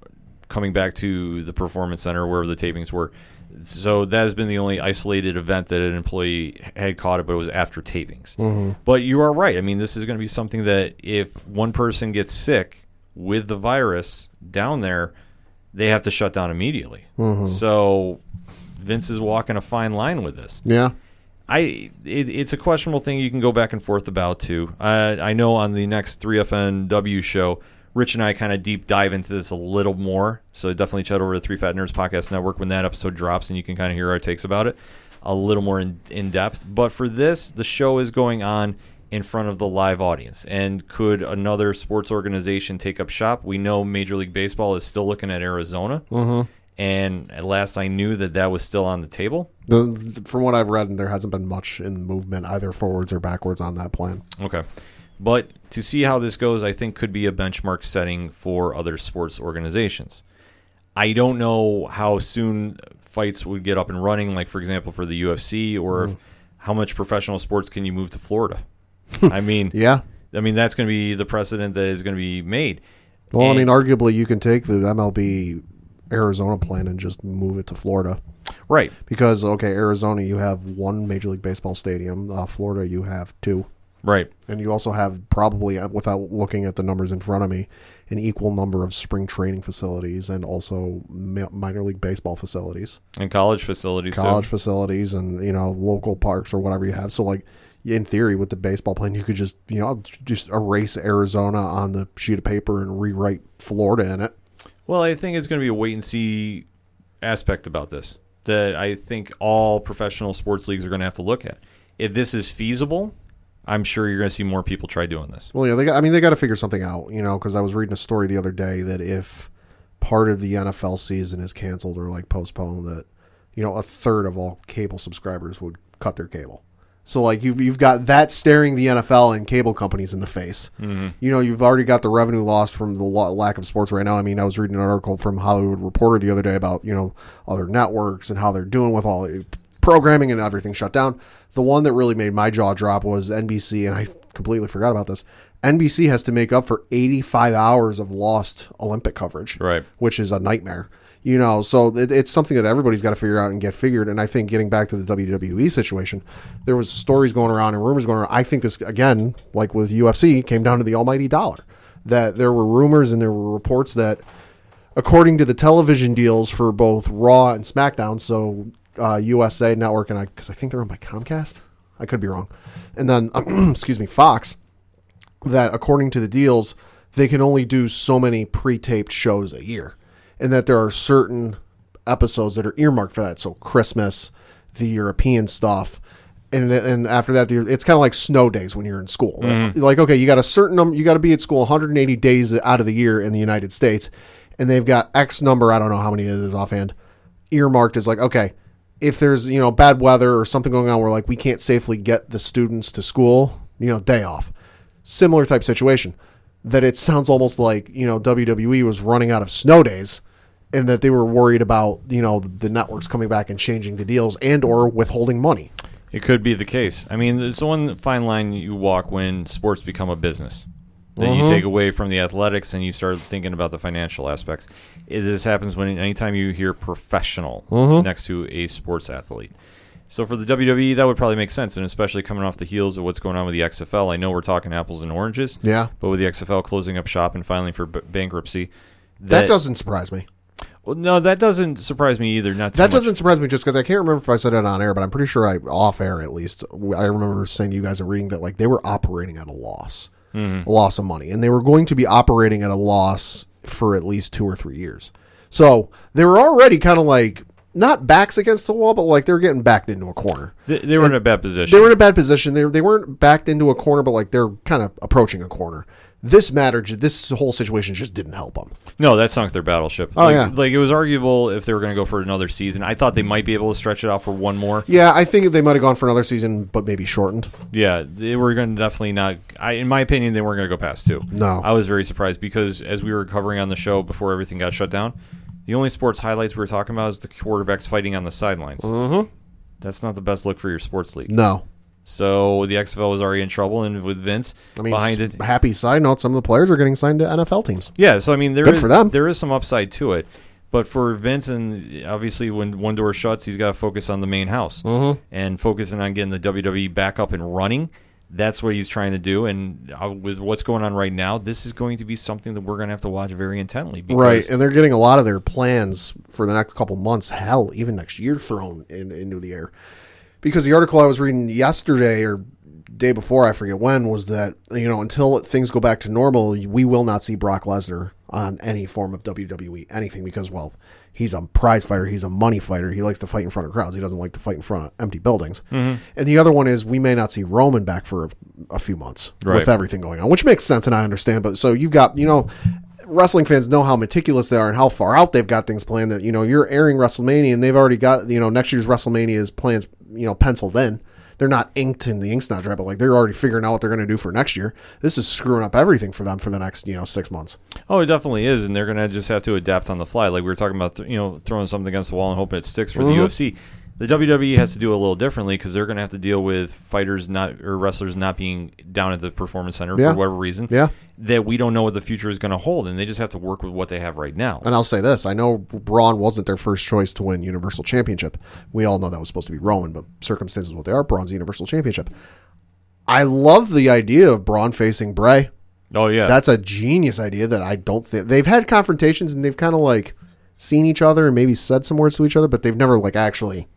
coming back to the performance center wherever the tapings were. So that has been the only isolated event that an employee had caught it, but it was after tapings. But you are right. I mean, this is going to be something that if one person gets sick with the virus down there, they have to shut down immediately. So Vince is walking a fine line with this. Yeah. I it, it's a questionable thing you can go back and forth about too. Uh, I know on the next 3FNW show, Rich and I kind of deep dive into this a little more. So definitely chat over to Three Fat Nerds Podcast Network when that episode drops, and you can kind of hear our takes about it a little more in, in depth. But for this, the show is going on in front of the live audience. And could another sports organization take up shop? We know Major League Baseball is still looking at Arizona. Mm-hmm. And at last I knew that that was still on the table. The, from what I've read, there hasn't been much in movement either forwards or backwards on that plan. Okay. But to see how this goes, I think could be a benchmark setting for other sports organizations. I don't know how soon fights would get up and running, like, for example, for the UFC, or if, how much professional sports can you move to Florida? (laughs) I mean, Yeah. I mean, that's going to be the precedent that is going to be made. Well, I mean, arguably, you can take the MLB Arizona plan and just move it to Florida. Right. Because, okay, Arizona, you have one Major League Baseball stadium. Uh, Florida, you have two. Right. And you also have probably, uh, without looking at the numbers in front of me, an equal number of spring training facilities and also mi- minor league baseball facilities, And college facilities, college too. facilities, and you know local parks or whatever you have. So like, in theory, with the baseball plan, you could just you know just erase Arizona on the sheet of paper and rewrite Florida in it. Well, I think it's going to be a wait and see aspect about this that I think all professional sports leagues are going to have to look at. If this is feasible, I'm sure you're going to see more people try doing this. Well, yeah, they got, I mean, they got to figure something out, you know, because I was reading a story the other day that if part of the NFL season is canceled or like postponed, that you know a third of all cable subscribers would cut their cable. So like you've you've got that staring the NFL and cable companies in the face. Mm-hmm. You know, you've already got the revenue lost from the lo- lack of sports right now. I mean, I was reading an article from Hollywood Reporter the other day about you know other networks and how they're doing with all the programming and everything shut down. The one that really made my jaw drop was NBC, and I completely forgot about this. NBC has to make up for 85 hours of lost Olympic coverage, Right. Which is a nightmare, you know. So it, it's something that everybody's got to figure out and get figured. And I think getting back to the WWE situation, there was stories going around and rumors going around. I think this again, like with UFC, came down to the almighty dollar. That there were rumors and there were reports that according to the television deals for both Raw and SmackDown, so uh, USA Network and I, because I think they're owned by Comcast, I could be wrong, and then (clears throat) excuse me, Fox, that according to the deals, they can only do so many pre-taped shows a year, and that there are certain episodes that are earmarked for that. So Christmas, the European stuff, and and after that, it's kind of like snow days when you're in school. Like mm-hmm. okay, you got a certain number, you got to be at school 180 days out of the year in the United States, and they've got X number. I don't know how many it is offhand. Earmarked as like okay. If there's you know bad weather or something going on where like we can't safely get the students to school, you know day off, similar type situation that it sounds almost like you know WWE was running out of snow days and that they were worried about you know the networks coming back and changing the deals and or withholding money. It could be the case. I mean, there's one fine line you walk when sports become a business. Then Mm-hmm. you take away from the athletics and you start thinking about the financial aspects. It, this happens when anytime you hear professional Mm-hmm. next to a sports athlete. So for the WWE, that would probably make sense, and especially coming off the heels of what's going on with the XFL. I know we're talking apples and oranges, Yeah. but with the XFL closing up shop and filing for b- bankruptcy, That, doesn't surprise me. Well, no, that doesn't surprise me either. Not too That much. doesn't surprise me just because I can't remember if I said it on air, but I'm pretty sure I off air at least. I remember saying to you guys and reading that like they were operating at a loss, mm-hmm. a loss of money, and they were going to be operating at a loss for at least two or three years. So they were already kind of like not backs against the wall, but like they were getting backed into a corner. They, they were in a bad position. They were in a bad position. They, they weren't backed into a corner, but like they're kind of approaching a corner. This matter, this whole situation just didn't help them. No, that sunk their battleship. Oh, like, yeah. like it was arguable if they were going to go for another season. I thought they might be able to stretch it out for one more. Yeah, I think they might have gone for another season, but maybe shortened. Yeah, they were going to definitely not. I, in my opinion, they weren't going to go past two. No. I was very surprised because as we were covering on the show before everything got shut down, the only sports highlights we were talking about is the quarterbacks fighting on the sidelines. Mm-hmm. That's not the best look for your sports league. No, So the XFL was already in trouble, and with Vince I mean, behind it, happy side note: some of the players are getting signed to NFL teams. Yeah, so I mean, there Good is- for them. There is some upside to it, but for Vince, and obviously, when one door shuts, he's got to focus on the main house Mm-hmm. and focusing on getting the WWE back up and running. That's what he's trying to do, and uh, with what's going on right now, this is going to be something that we're going to have to watch very intently. Right, and they're getting a lot of their plans for the next couple months, hell, even next year, thrown in, into the air. Because the article I was reading yesterday or day before, I forget when, was that you know until things go back to normal, we will not see Brock Lesnar on any form of WWE anything because well, he's a prize fighter, he's a money fighter, he likes to fight in front of crowds, he doesn't like to fight in front of empty buildings. Mm-hmm. And the other one is we may not see Roman back for a, a few months Right. with everything going on, which makes sense and I understand. But so you've got you know wrestling fans know how meticulous they are and how far out they've got things planned. That you know you're airing WrestleMania and they've already got you know next year's WrestleMania's plans you know penciled in. They're not inked and the ink's not dry, but like they're already figuring out what they're going to do for next year. This is screwing up everything for them for the next you know six months. Oh, it definitely is, and they're going to just have to adapt on the fly. Like we were talking about, th- you know, throwing something against the wall and hoping it sticks for Mm-hmm. the UFC. The WWE has to do a little differently because they're going to have to deal with fighters not or wrestlers not being down at the performance center Yeah. for whatever reason. Yeah. that we don't know what the future is going to hold, and they just have to work with what they have right now. And I'll say this: I know Braun wasn't their first choice to win Universal Championship. We all know that was supposed to be Roman, but circumstances what they are, Braun's Universal Championship. I love the idea of Braun facing Bray. Oh yeah, That's a genius idea that I don't think they've had confrontations and they've kind of like seen each other and maybe said some words to each other, but they've never like actually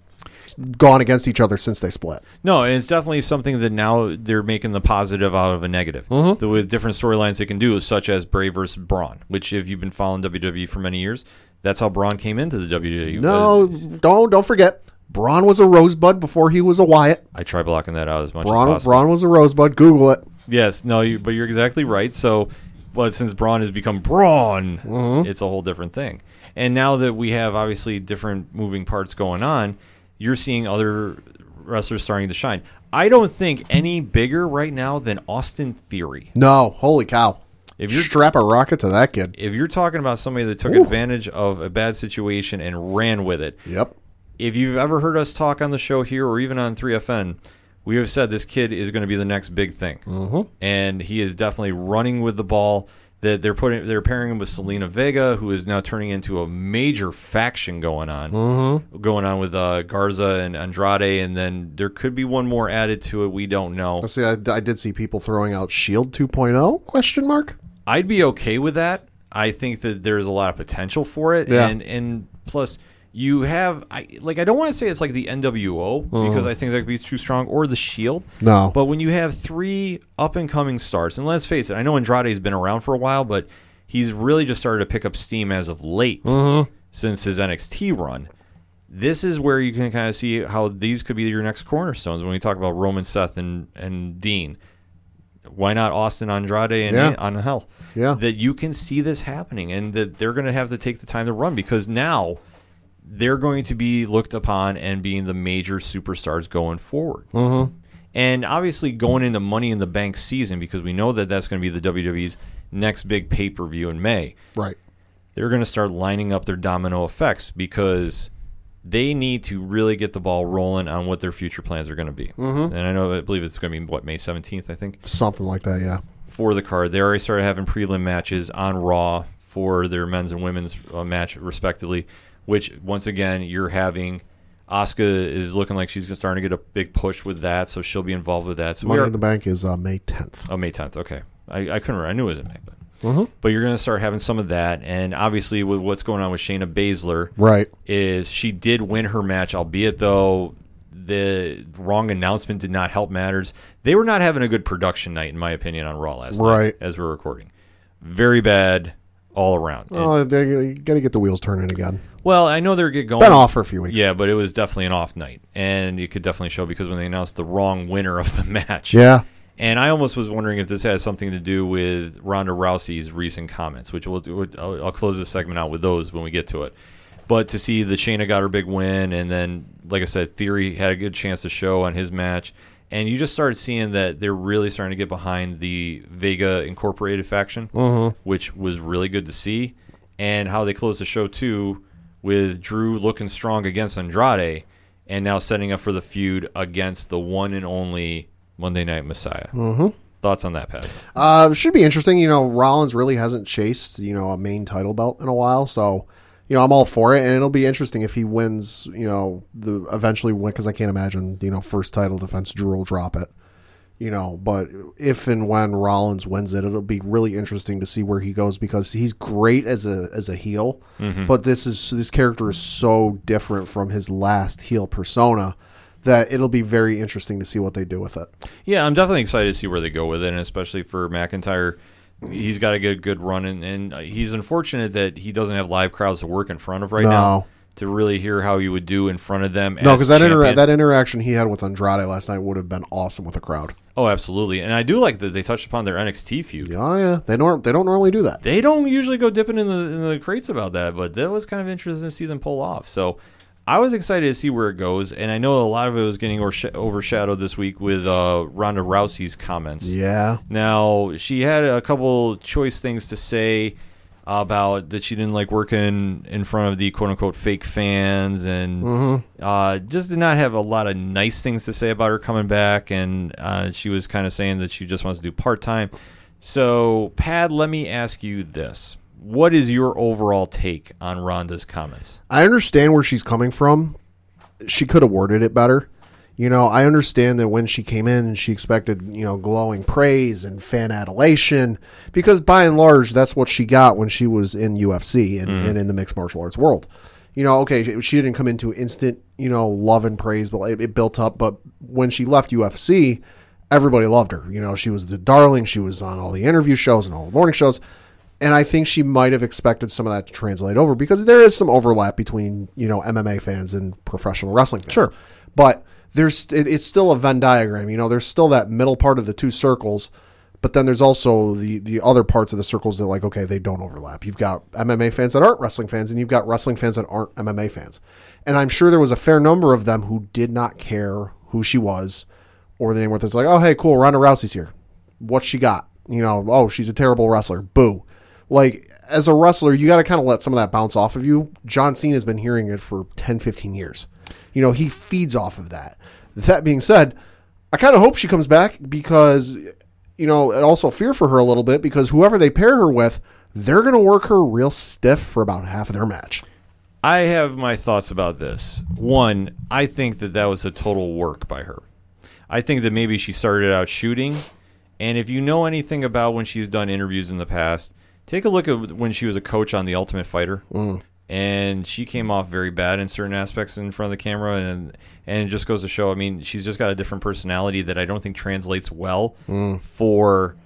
gone against each other since they split. No, and it's definitely something that now they're making the positive out of a negative. Mm-hmm. The, with different storylines they can do, such as Bray versus Braun, which if you've been following WWE for many years, that's how Braun came into the WWE. No, was- don't don't forget. Braun was a rosebud before he was a Wyatt. I try blocking that out as much as Braun, possible. Braun was a rosebud. Google it. Yes, no, you, but you're exactly right. So, but since Braun has become Braun, Mm-hmm. it's a whole different thing. And now that we have obviously different moving parts going on, you're seeing other wrestlers starting to shine. I don't think any bigger right now than Austin Theory. No, holy cow! If you you're- strap a rocket to that kid, If you're talking about somebody that took Ooh. advantage of a bad situation and ran with it, yep. if you've ever heard us talk on the show here or even on 3FN, we have said this kid is going to be the next big thing, mm-hmm. and he is definitely running with the ball. That they're putting, they're pairing him with Zelina Vega, who is now turning into a major faction going on, mm-hmm. going on with uh, Garza and Andrade, and then there could be one more added to it. We don't know. See. I, I did see people throwing out Shield 2.0 question mark. I'd be okay with that. I think that there's a lot of potential for it, Yeah. and and plus you have I like I don't want to say it's like the NWO because I think that could be too strong or the Shield. Mm-hmm. No. but when you have three up and coming stars, and let's face it, I know Andrade's been around for a while, but he's really just started to pick up steam as of late. Mm-hmm. since his NXT run. This is where you can kind of see how these could be your next cornerstones when we talk about Roman, Seth, and and Dean. Why not Austin Andrade and Yeah. on Hell? Yeah. that you can see this happening and that they're going to have to take the time to run because now they're going to be looked upon and being the major superstars going forward. Mm-hmm. And obviously, going into Money in the Bank season, because we know that that's going to be the WWE's next big pay per view in May, Right. they're going to start lining up their domino effects because they need to really get the ball rolling on what their future plans are going to be. Mm-hmm. And I know, I believe it's going to be, what, May 17th, I think? Something like that. Yeah. for the card. They already started having prelim matches on Raw for their men's and women's uh, match, respectively. Which once again, you're having. Asuka is looking like she's starting to get a big push with that, so she'll be involved with that. So Money in the Bank is uh, May 10th. oh May 10th. Okay, I, I couldn't. remember. I knew it was in May, but but you're going to start having some of that, and obviously with what's going on with Shayna Baszler, Right. is she did win her match, albeit though the wrong announcement did not help matters. They were not having a good production night, in my opinion, on Raw last night Right. as we're recording. Very bad all around. And- Oh, they got to get the wheels turning again. well, I know they're get going. Been off for a few weeks. Yeah, but it was definitely an off night, and you could definitely show because when they announced the wrong winner of the (laughs) match, Yeah. and I almost was wondering if this has something to do with Ronda Rousey's recent comments, which we'll do. I'll, I'll close this segment out with those when we get to it. But to see that Shayna got her big win, and then, like I said, Theory had a good chance to show on his match, and you just started seeing that they're really starting to get behind the Vega Incorporated faction, which was really good to see, and how they closed the show too with Drew looking strong against Andrade, and now setting up for the feud against the one and only Monday Night Messiah. Mm-hmm. Thoughts on that, Pat? Uh, should be interesting. You know, Rollins really hasn't chased you know a main title belt in a while, so you know I'm all for it, and it'll be interesting if he wins. You know, the eventually win because I can't imagine you know first title defense Drew will drop it. You know, but if and when Rollins wins it, it'll be really interesting to see where he goes because he's great as a as a heel, mm-hmm. but this is this character is so different from his last heel persona that it'll be very interesting to see what they do with it. Yeah, I'm definitely excited to see where they go with it, and especially for McIntyre. He's got to get a good run, and, and uh, he's unfortunate that he doesn't have live crowds to work in front of right No. now to really hear how he would do in front of them. No, because that intera- that interaction he had with Andrade last night would have been awesome with a crowd. oh, absolutely, and I do like that they touched upon their NXT feud. Oh yeah, they don't they don't normally do that. They don't usually go dipping in the in the crates about that, but that was kind of interesting to see them pull off. So I was excited to see where it goes, and I know a lot of it was getting overshadowed this week with uh, Ronda Rousey's comments. Yeah, Now she had a couple choice things to say about that she didn't like working in front of the quote unquote fake fans and uh, just did not have a lot of nice things to say about her coming back and uh, she was kind of saying that she just wants to do part time. So Pat, let me ask you this: What is your overall take on Ronda's comments? I understand where she's coming from. She could have worded it better. You know, I understand that when she came in, she expected you know glowing praise and fan adulation because by and large, that's what she got when she was in UFC and, mm-hmm. and in the mixed martial arts world. You know, okay, she- she didn't come into instant you know love and praise, but it, it built up. But when she left UFC, everybody loved her. You know, she was the darling. She was on all the interview shows and all the morning shows. And I think she might have expected some of that to translate over because there is some overlap between, you know, MMA fans and professional wrestling fans. Sure. But there's it, it's still a Venn diagram, you know, there's still that middle part of the two circles, but then there's also the the other parts of the circles that like okay, they don't overlap. You've got MMA fans that aren't wrestling fans and you've got wrestling fans that aren't MMA fans. And I'm sure there was a fair number of them who did not care who she was or the name where it's like, "Oh, hey, cool, Ronda Rousey's here." What she got? You know, oh, she's a terrible wrestler. Boo like as a wrestler you got to kind of let some of that bounce off of you john cena's been hearing it for 10 15 years you know he feeds off of that that being said i kind of hope she comes back because you know and also fear for her a little bit because whoever they pair her with they're going to work her real stiff for about half of their match I have my thoughts about this. One, I think that that was a total work by her. I think that maybe she started out shooting, and if you know anything about when she's done interviews in the past, take a look at when she was a coach on The Ultimate Fighter, and she came off very bad in certain aspects in front of the camera, and and it just goes to show. I mean, she's just got a different personality that I don't think translates well for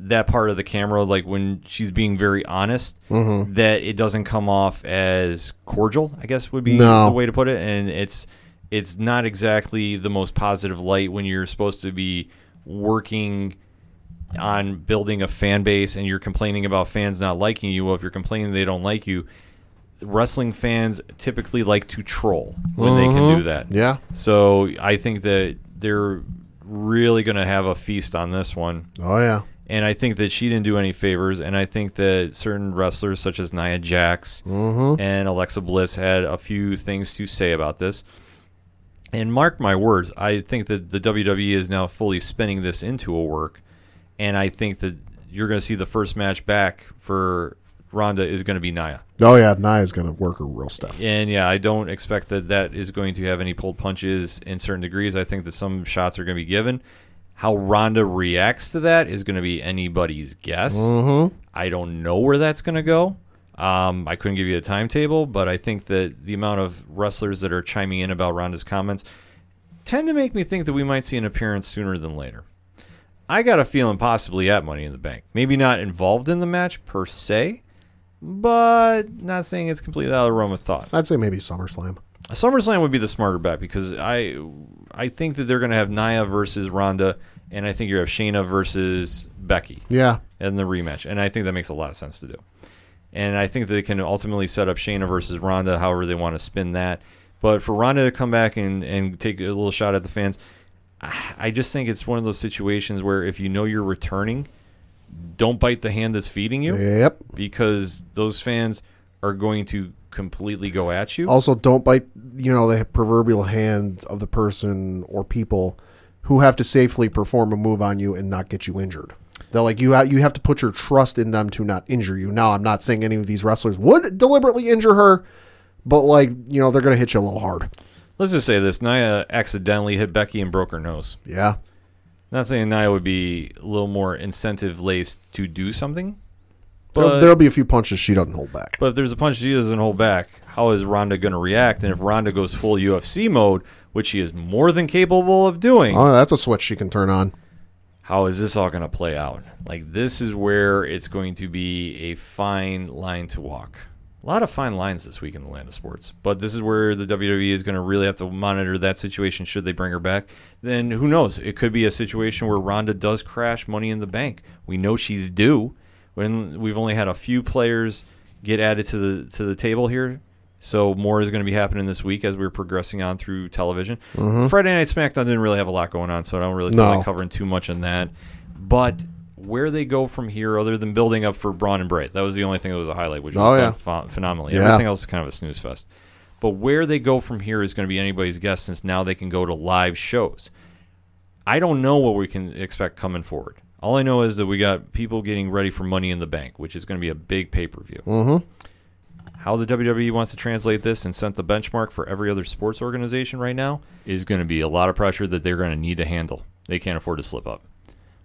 that part of the camera, like when she's being very honest, Mm-hmm. that it doesn't come off as cordial. I guess would be No. the way to put it, and it's it's not exactly the most positive light when you're supposed to be working on building a fan base and you're complaining about fans not liking you. Well, if you're complaining they don't like you, wrestling fans typically like to troll when they can do that. Mm-hmm. Yeah. So I think that they're really going to have a feast on this one. Oh yeah. And I think that she didn't do any favors. And I think that certain wrestlers, such as Nia Jax and Alexa Bliss, had a few things to say about this. And mark my words, I think that the WWE is now fully spinning this into a work. And I think that you're going to see the first match back for Ronda is going to be Nia. Oh yeah. Nia is gonna work her real stuff. And yeah, I don't expect that that is going to have any pulled punches in certain degrees. I think that some shots are going to be given. How Ronda reacts to that is going to be anybody's guess. I don't know where that's going to go. Um, I couldn't give you a timetable, but I think that the amount of wrestlers that are chiming in about Ronda's comments tend to make me think that we might see an appearance sooner than later. I got a feeling possibly at Money in the Bank. Maybe not involved in the match per se, but not saying it's completely out of the realm of thought. I'd say maybe SummerSlam. SummerSlam would be the smarter bet because I I think that they're going to have Nia versus Ronda, and I think you have Shayna versus Becky Yeah. in the rematch, and I think that makes a lot of sense to do. And I think they can ultimately set up Shayna versus Ronda, however they want to spin that. But for Ronda to come back and, and take a little shot at the fans, (sighs) I just think it's one of those situations where if you know you're returning, don't bite the hand that's feeding you Yep. because those fans are going to completely go at you. Also, don't bite, you know, the proverbial hand of the person or people who have to safely perform a move on you and not get you injured. They're like you. You have to put your trust in them to not injure you. Now, I'm not saying any of these wrestlers would deliberately injure her, but like you know, they're going to hit you a little hard. Let's just say this: Nia accidentally hit Becky and broke her nose. Yeah. Not saying Nia would be a little more incentive laced to do something, There'll, but there'll be a few punches she doesn't hold back. but if there's a punch she doesn't hold back, how is Ronda going to react? And if Ronda goes full UFC mode, which she is more than capable of doing, Oh, that's a switch she can turn on. how is this all going to play out? Like this is where it's going to be a fine line to walk. A lot of fine lines this week in the land of sports, but this is where the WWE is going to really have to monitor that situation. Should they bring her back? Then who knows? It could be a situation where Ronda does crash Money in the Bank. We know she's due. When we've only had a few players get added to the to the table here, so more is going to be happening this week as we're progressing on through television. Mm-hmm. Friday Night SmackDown didn't really have a lot going on, so I don't really feel No. like covering too much on that. But where they go from here, other than building up for Braun and Bray, that was the only thing that was a highlight, which was Oh, done yeah. ph- phenomenally. Yeah. Everything else is kind of a snooze fest. But where they go from here is going to be anybody's guess, since now they can go to live shows. I don't know what we can expect coming forward. All I know is that we got people getting ready for Money in the Bank, which is going to be a big pay per view. Mm-hmm. How the WWE wants to translate this and set the benchmark for every other sports organization right now is going to be a lot of pressure that they're going to need to handle. They can't afford to slip up.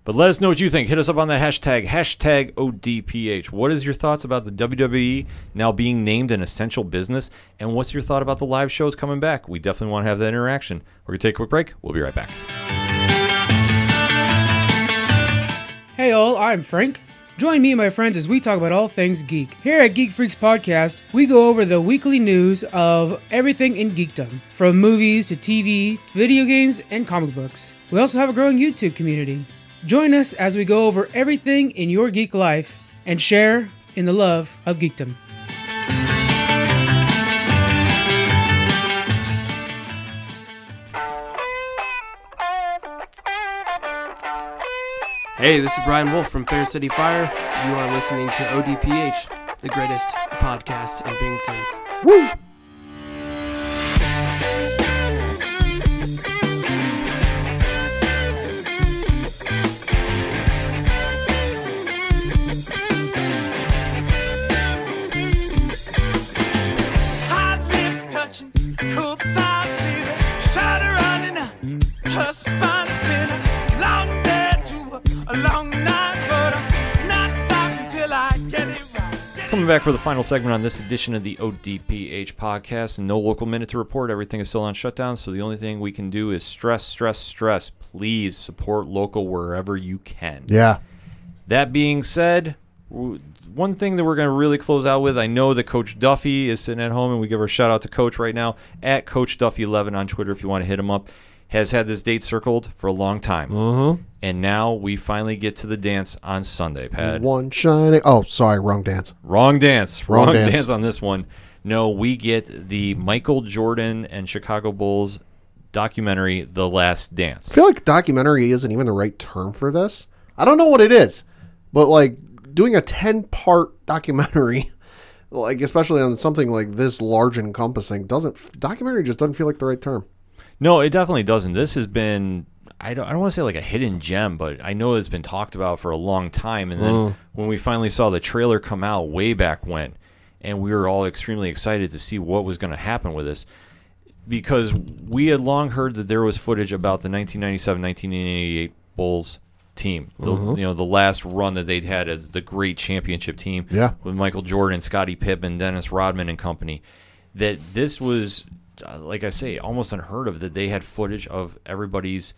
But let us know what you think. Hit us up on that hashtag, hashtag ODPH. What is your thoughts about the WWE now being named an essential business? And what's your thought about the live shows coming back? We definitely want to have that interaction. We're going to take a quick break. We'll be right back. Hey all, I'm Frank. Join me and my friends as we talk about all things geek. Here at Geek Freaks Podcast, we go over the weekly news of everything in geekdom, from movies to TV, video games, and comic books. We also have a growing YouTube community. Join us as we go over everything in your geek life and share in the love of geekdom. Hey, this is Brian Wolf from Fair City Fire. You are listening to ODPH, the greatest podcast in Binghamton. Hot Coming back for the final segment on this edition of the ODPH podcast. No local minute to report. Everything is still on shutdown. So the only thing we can do is stress, stress, stress. Please support local wherever you can. Yeah. That being said, w- one thing that we're going to really close out with, I know that Coach Duffy is sitting at home, and we give a shout out to Coach right now at Coach Duffy11 on Twitter if you want to hit him up. Has had this date circled for a long time, Mm-hmm. and now we finally get to the dance on Sunday. Pat, One shining. Oh, sorry, wrong dance. wrong dance, Wrong wrong, dance. dance. on this one. No, we get the Michael Jordan and Chicago Bulls documentary, The Last Dance. I feel like documentary isn't even the right term for this. I don't know what it is, but like doing a ten part documentary, (laughs) like especially on something like this large encompassing, doesn't documentary just doesn't feel like the right term. No, it definitely doesn't. This has been I don't I don't want to say like a hidden gem, but I know it's been talked about for a long time. And then mm. when we finally saw the trailer come out way back when, and we were all extremely excited to see what was going to happen with this, because we had long heard that there was footage about the 1997-1988 Bulls team, the, you know the last run that they'd had as the great championship team, Yeah. with Michael Jordan, Scottie Pippen, Dennis Rodman, and company. That this was, uh, like I say, almost unheard of that they had footage of everybody's,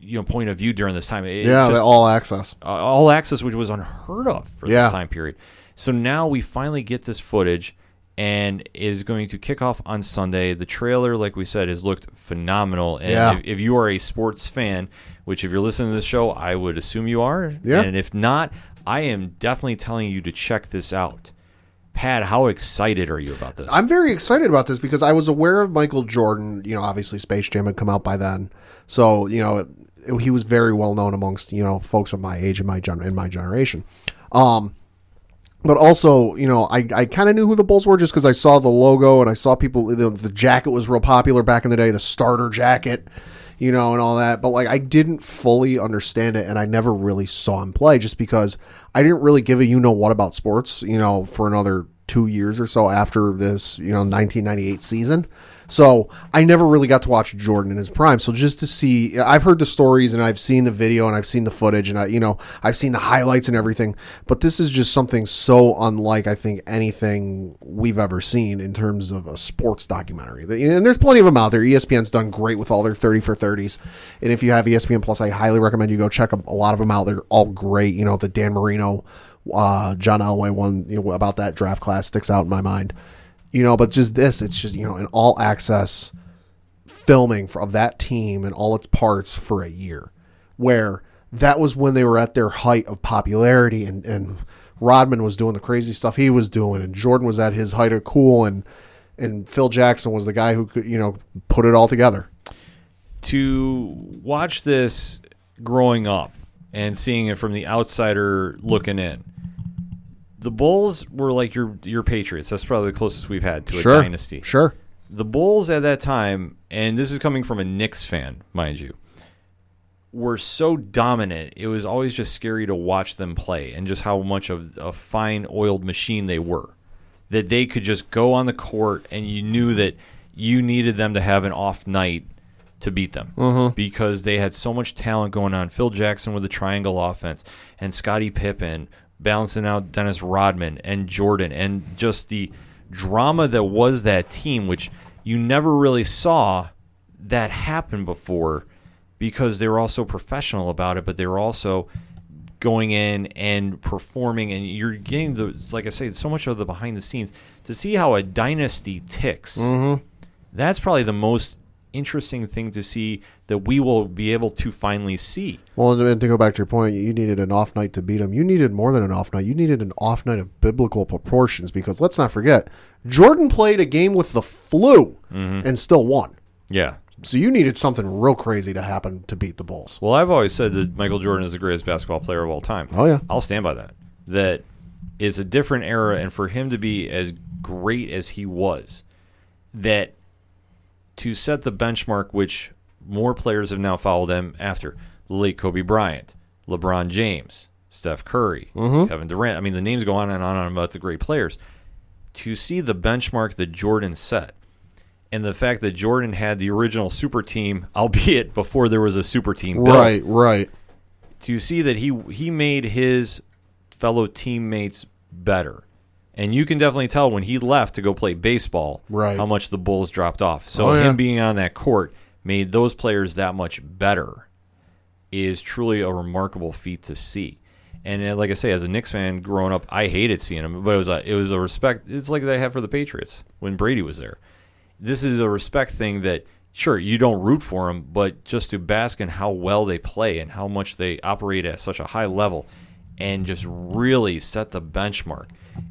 you know, point of view during this time. It yeah, just- all access. uh, all access, which was unheard of for Yeah. this time period. So now we finally get this footage and is going to kick off on Sunday. The trailer, like we said, has looked phenomenal. And Yeah. if, if you are a sports fan, which if you're listening to the show, I would assume you are. Yeah. And if not, I am definitely telling you to check this out. Pat, how excited are you about this? I'm very excited about this because I was aware of Michael Jordan. You know, obviously Space Jam had come out by then, so you know it- he was very well known amongst you know folks of my age and my gen- in my generation. Um, but also, you know, I, I kind of knew who the Bulls were just because I saw the logo and I saw people. The, the jacket was real popular back in the day, the starter jacket, you know, and all that. But like, I didn't fully understand it, and I never really saw him play just because I didn't really give a you know what about sports, you know, for another two years or so after this, you know, 1998 season. So I never really got to watch Jordan in his prime. So just to see, I've heard the stories and I've seen the video and I've seen the footage and I, you know, I've seen the highlights and everything. But this is just something so unlike I think anything we've ever seen in terms of a sports documentary. And there's plenty of them out there. ESPN's done great with all their 30 for 30s. And if you have ESPN Plus, I highly recommend you go check a lot of them out. They're all great. You know, the Dan Marino, uh, John Elway one you know, about that draft class sticks out in my mind you know but just this it's just you know an all access filming of that team and all its parts for a year where that was when they were at their height of popularity and and Rodman was doing the crazy stuff he was doing and Jordan was at his height of cool and and Phil Jackson was the guy who could you know put it all together to watch this growing up and seeing it from the outsider looking in. The Bulls were like your your Patriots. That's probably the closest we've had to a dynasty. sure The Bulls at that time, and this is coming from a Knicks fan, mind you, were so dominant. It was always just scary to watch them play and just how much of a fine oiled machine they were. That they could just go on the court and you knew that you needed them to have an off night to beat them mm-hmm. because they had so much talent going on. Phil Jackson with the triangle offense and Scottie Pippen balancing out Dennis Rodman and Jordan and just the drama that was that team, which you never really saw that happen before because they were all so professional about it, but they were also going in and performing and you're getting the like I say, so much of the behind the scenes to see how a dynasty ticks. Mm-hmm. That's probably the most interesting thing to see that we will be able to finally see. Well, and to go back to your point, you needed an off night to beat him. You needed more than an off night. You needed an off night of biblical proportions because let's not forget, Jordan played a game with the flu mm-hmm. and still won. Yeah. So you needed something real crazy to happen to beat the Bulls. Well, I've always said that Michael Jordan is the greatest basketball player of all time. Oh, yeah. I'll stand by that. That is a different era, and for him to be as great as he was, that to set the benchmark, which more players have now followed him after the late Kobe Bryant, LeBron James, Steph Curry, mm-hmm. Kevin Durant. I mean, the names go on and on and on about the great players. To see the benchmark that Jordan set, and the fact that Jordan had the original super team, (laughs) albeit before there was a super team built, Right, right. to see that he he made his fellow teammates better. And you can definitely tell when he left to go play baseball Right. how much the Bulls dropped off. So Oh, yeah. him being on that court made those players that much better is truly a remarkable feat to see. And uh, like I say, as a Knicks fan growing up, I hated seeing him, but it was a it was a respect. It's like they had for the Patriots when Brady was there. This is a respect thing that sure you don't root for them, but just to bask in how well they play and how much they operate at such a high level, and just really set the benchmark.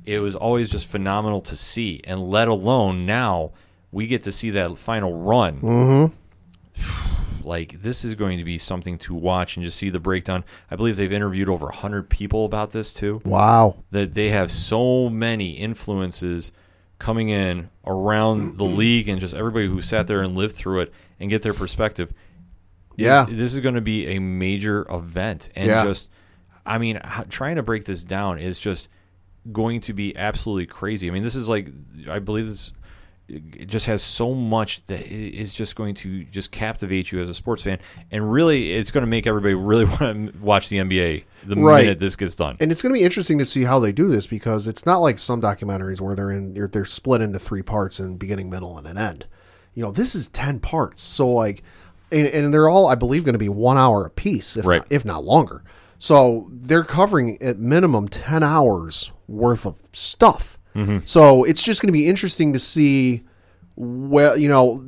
It was always just phenomenal to see, and let alone now we get to see that final run Mm-hmm. (sighs) like this is going to be something to watch and just see the breakdown. I believe they've interviewed over 100 people about this too. Wow. That they have so many influences coming in around the league and just everybody who sat there and lived through it and get their perspective. Yeah. This, this is going to be a major event and Yeah. just I mean trying to break this down is just going to be absolutely crazy. I mean, this is like I believe this it just has so much that i- just going to just captivate you as a sports fan, and really, it's going to make everybody really (laughs) want to watch the NBA the Right. minute this gets done. And it's going to be interesting to see how they do this because it's not like some documentaries where they're in they're, they're split into three parts and beginning, middle, and an end. You know, this is ten parts, so like, and, and they're all I believe going to be one hour apiece, if Right. not, if not longer. So they're covering at minimum ten hours worth of stuff. Mm-hmm. So it's just going to be interesting to see, well, you know,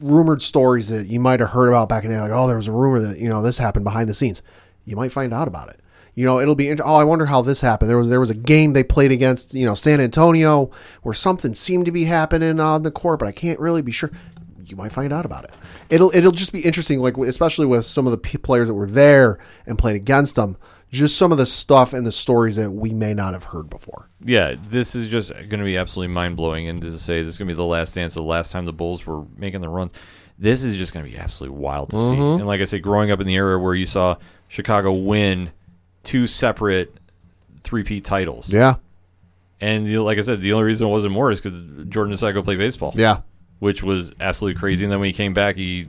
rumored stories that you might have heard about back in the day, like, oh, there was a rumor that you know this happened behind the scenes. You might find out about it. You know, it'll be. Oh, I wonder how this happened. There was there was a game they played against you know San Antonio where something seemed to be happening on the court, but I can't really be sure. You might find out about it. It'll it'll just be interesting, like especially with some of the p- players that were there and played against them. Just some of the stuff and the stories that we may not have heard before. yeah, this is just going to be absolutely mind blowing. And to say this is going to be the last dance, the last time the Bulls were making the runs, this is just going to be absolutely wild to see. Mm-hmm. And like I said, growing up in the era where you saw Chicago win two separate three-peat titles, Yeah, and you know, like I said, the only reason it wasn't more is because Jordan decided to play baseball. yeah, which was absolutely crazy. And then when he came back, he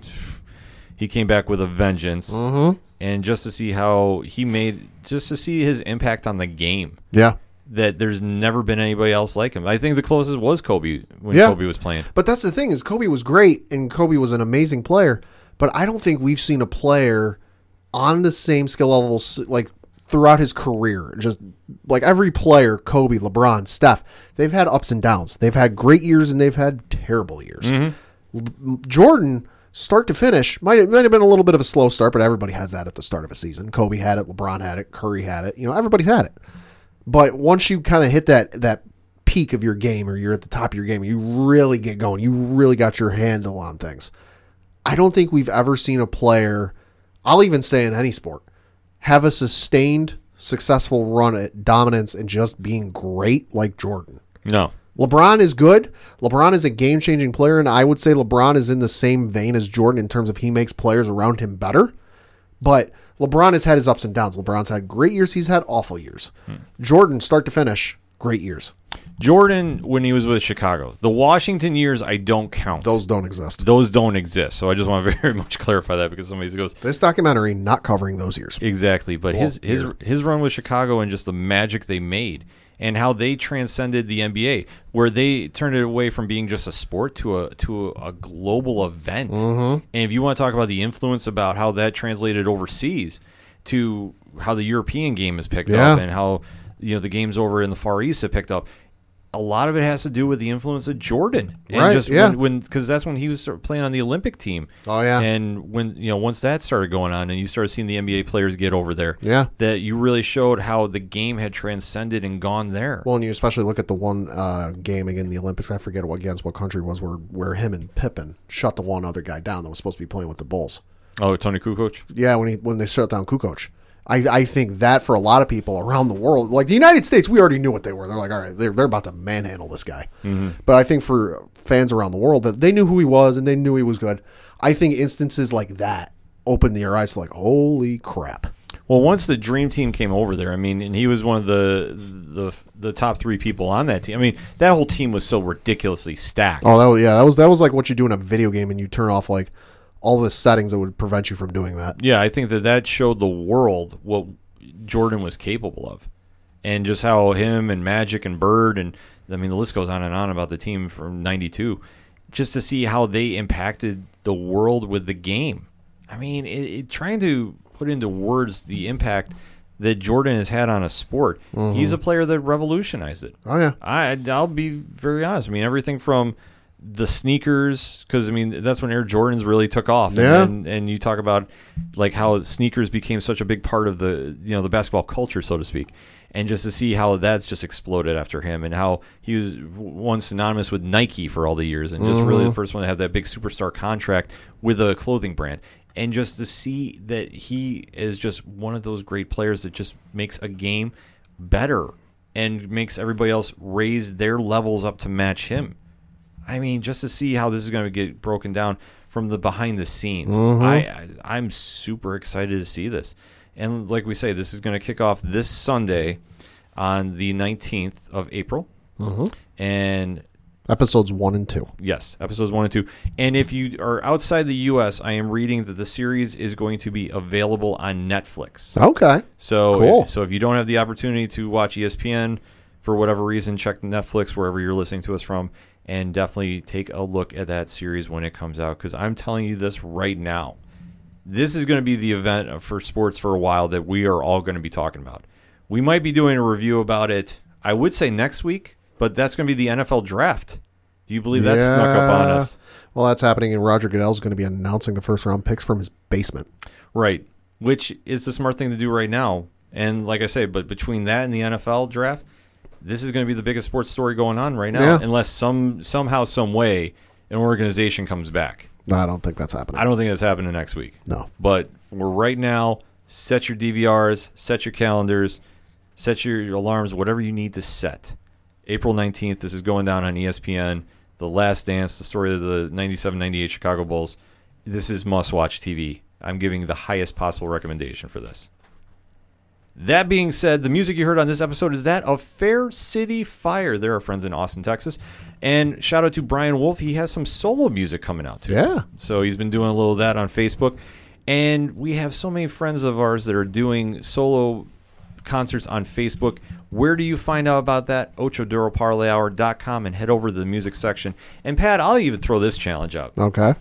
he came back with a vengeance. mm-hmm. And just to see how he made, just to see his impact on the game, yeah. that there's never been anybody else like him. I think the closest was Kobe when Yeah. Kobe was playing. But that's the thing is Kobe was great and Kobe was an amazing player, but I don't think we've seen a player on the same skill level like throughout his career. Just like every player, Kobe, LeBron, Steph, they've had ups and downs. They've had great years and they've had terrible years. Mm-hmm. L- Jordan, start to finish, might have, might have been a little bit of a slow start, but everybody has that at the start of a season. Kobe had it, LeBron had it, Curry had it. You know, everybody's had it. But once you kind of hit that that peak of your game, or you're at the top of your game, you really get going. You really got your handle on things. I don't think we've ever seen a player. I'll even say in any sport have a sustained, successful run at dominance and just being great like Jordan. No, LeBron is good. LeBron is a game changing player, and I would say LeBron is in the same vein as Jordan in terms of he makes players around him better. But LeBron has had his ups and downs. LeBron's had great years, he's had awful years. Hmm. Jordan, start to finish, great years. Jordan when he was with Chicago. The Washington years I don't count. Those don't exist. those don't exist. So I just want to (laughs) very much clarify that because somebody goes This documentary not covering those years. Exactly, but his Well, his here. his run with Chicago and just the magic they made and how they transcended the NBA, where they turned it away from being just a sport to a to a, global event. Mm-hmm. And if you want to talk about the influence about how that translated overseas to how the European game has picked Yeah. up and how you know the games over in the Far East have picked up. A lot of it has to do with the influence of Jordan, and Right, just yeah. when because that's when he was sort of playing on the Olympic team. Oh, yeah. and when you know once that started going on, and you started seeing the NBA players get over there, Yeah. that you really showed how the game had transcended and gone there. Well, and you especially look at the one uh, game again in the Olympics. I forget what against what country it was where where him and Pippen shut the one other guy down that was supposed to be playing with the Bulls. oh, Toni Kukoc. Yeah, when he when they shut down Kukoc. I, I think that for a lot of people around the world, like the United States, we already knew what they were. They're like, all right, they're, they're about to manhandle this guy. Mm-hmm. But I think for fans around the world, that they knew who he was and they knew he was good. I think instances like that opened their eyes to like, holy crap. Well, once the dream team came over there, I mean, and he was one of the the the top three people on that team. I mean, that whole team was so ridiculously stacked. Oh, that was, yeah, that was that was like what you do in a video game and you turn off like all the settings that would prevent you from doing that. Yeah, I think that that showed the world what Jordan was capable of, and just how him and Magic and Bird and I mean the list goes on and on about the team from '92, just to see how they impacted the world with the game. I mean, it, it, trying to put into words the impact that Jordan has had on a sport. He's mm-hmm. a player that revolutionized it. Oh yeah. I I'll be very honest. I mean, everything from the sneakers, because I mean that's when Air Jordans really took off. Yeah. And, and you talk about like how sneakers became such a big part of the you know the basketball culture, so to speak. And just to see how that's just exploded after him, and how he was once synonymous with Nike for all the years, and just really the mm-hmm. first one to have that big superstar contract with a clothing brand, and just to see that he is just one of those great players that just makes a game better and makes everybody else raise their levels up to match him. I mean, just to see how this is going to get broken down from the behind the scenes, mm-hmm. I, I I'm super excited to see this. And like we say, this is going to kick off this Sunday on the 19th of April. Mm-hmm. And Episodes one and two. Yes, episodes one and two. And if you are outside the U.S., I am reading that the series is going to be available on Netflix. Okay. So, Cool. so if you don't have the opportunity to watch ESPN for whatever reason, check Netflix wherever you're listening to us from, and definitely take a look at that series when it comes out. Because I'm telling you this right now, this is going to be the event uh, for sports for a while that we are all going to be talking about. We might be doing a review about it. I would say next week, but that's going to be the NFL draft. Do you believe that snuck up on us? Well, that's happening, and Roger Goodell's going to be announcing the first round picks from his basement. Right. Which is the smart thing to do right now. And like I say, but between that and the NFL draft, this is going to be the biggest sports story going on right now. Yeah. Unless some somehow, some way, an organization comes back. No, I don't think that's happening. I don't think that's happening next week. No. But for right now, set your DVRs, set your calendars, set your alarms, whatever you need to set. April 19th, this is going down on ESPN. The Last Dance, the story of the 97 98 Chicago Bulls. This is must watch TV. I'm giving the highest possible recommendation for this. That being said, the music you heard on this episode is that of Fair City Fire. They're our friends in Austin, Texas. And shout out to Brian Wolf. He has some solo music coming out too. Yeah. So he's been doing a little of that on Facebook. And we have so many friends of ours that are doing solo concerts on Facebook. Where do you find out about that? OchoDuroParlayHour.com and head over to the music section. And Pat, I'll even throw this challenge out. Okay.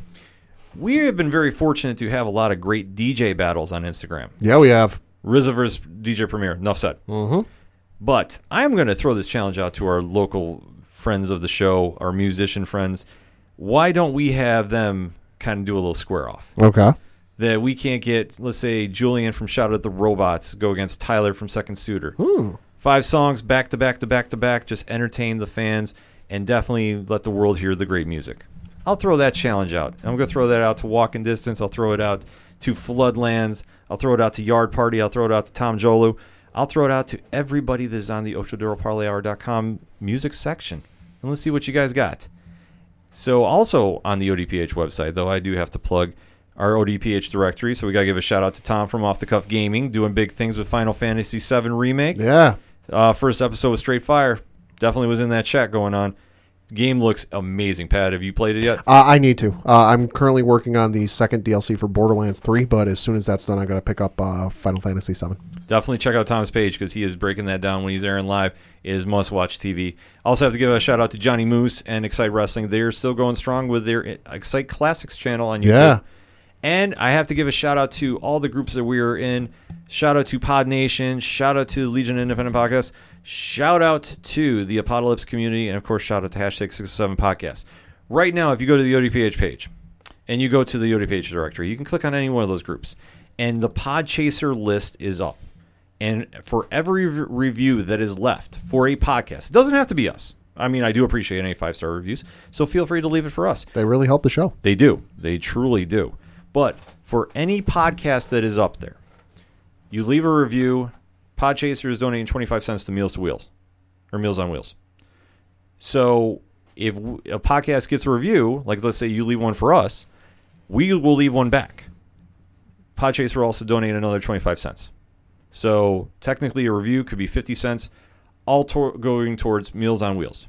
We have been very fortunate to have a lot of great DJ battles on Instagram. Yeah, we have. RZA versus DJ Premier. Enough said. Mm-hmm. But I'm going to throw this challenge out to our local friends of the show, our musician friends. Why don't we have them kind of do a little square off? Okay. That we can't get, let's say, Julian from Shout at the Robots go against Tyler from Second Suitor. Five songs back to back to back to back, just entertain the fans and definitely let the world hear the great music. I'll throw that challenge out. I'm going to throw that out to Walking Distance. I'll throw it out to Floodlands. I'll throw it out to Yard Party. I'll throw it out to Tom Jolu. I'll throw it out to everybody that's on the OchoDuroParlayHour.com music section. And let's see what you guys got. So, also on the ODPH website, though, I do have to plug our ODPH directory. So, we got to give a shout out to Tom from Off the Cuff Gaming, doing big things with Final Fantasy VII Remake. Yeah. Uh, first episode was Straight Fire. Definitely was in that chat going on. Game looks amazing. Pat, have you played it yet? Uh, I need to. Uh, I'm currently working on the second DLC for Borderlands 3, but as soon as that's done, I'm going to pick up uh, Final Fantasy 7. Definitely check out Tom's page because he is breaking that down when he's airing live. It is must watch TV. Also have to give a shout out to Johnny Moose and Excite Wrestling. They're still going strong with their Excite Classics channel on YouTube. Yeah. And I have to give a shout out to all the groups that we are in. Shout out to Pod Nation. Shout out to Legion Independent Podcast. Shout out to the Apocalypse community. And of course, shout out to hashtag 607 Podcast. Right now, if you go to the ODPH page and you go to the ODPH directory, you can click on any one of those groups. And the Podchaser list is up. And for every re- review that is left for a podcast, it doesn't have to be us. I mean, I do appreciate any five star reviews. So feel free to leave it for us. They really help the show. They do. They truly do. But for any podcast that is up there, you leave a review. Podchaser is donating 25 cents to Meals to Wheels or Meals on Wheels. So if a podcast gets a review, like let's say you leave one for us, we will leave one back. Podchaser also donate another 25 cents. So technically, a review could be 50 cents, all tor- going towards Meals on Wheels,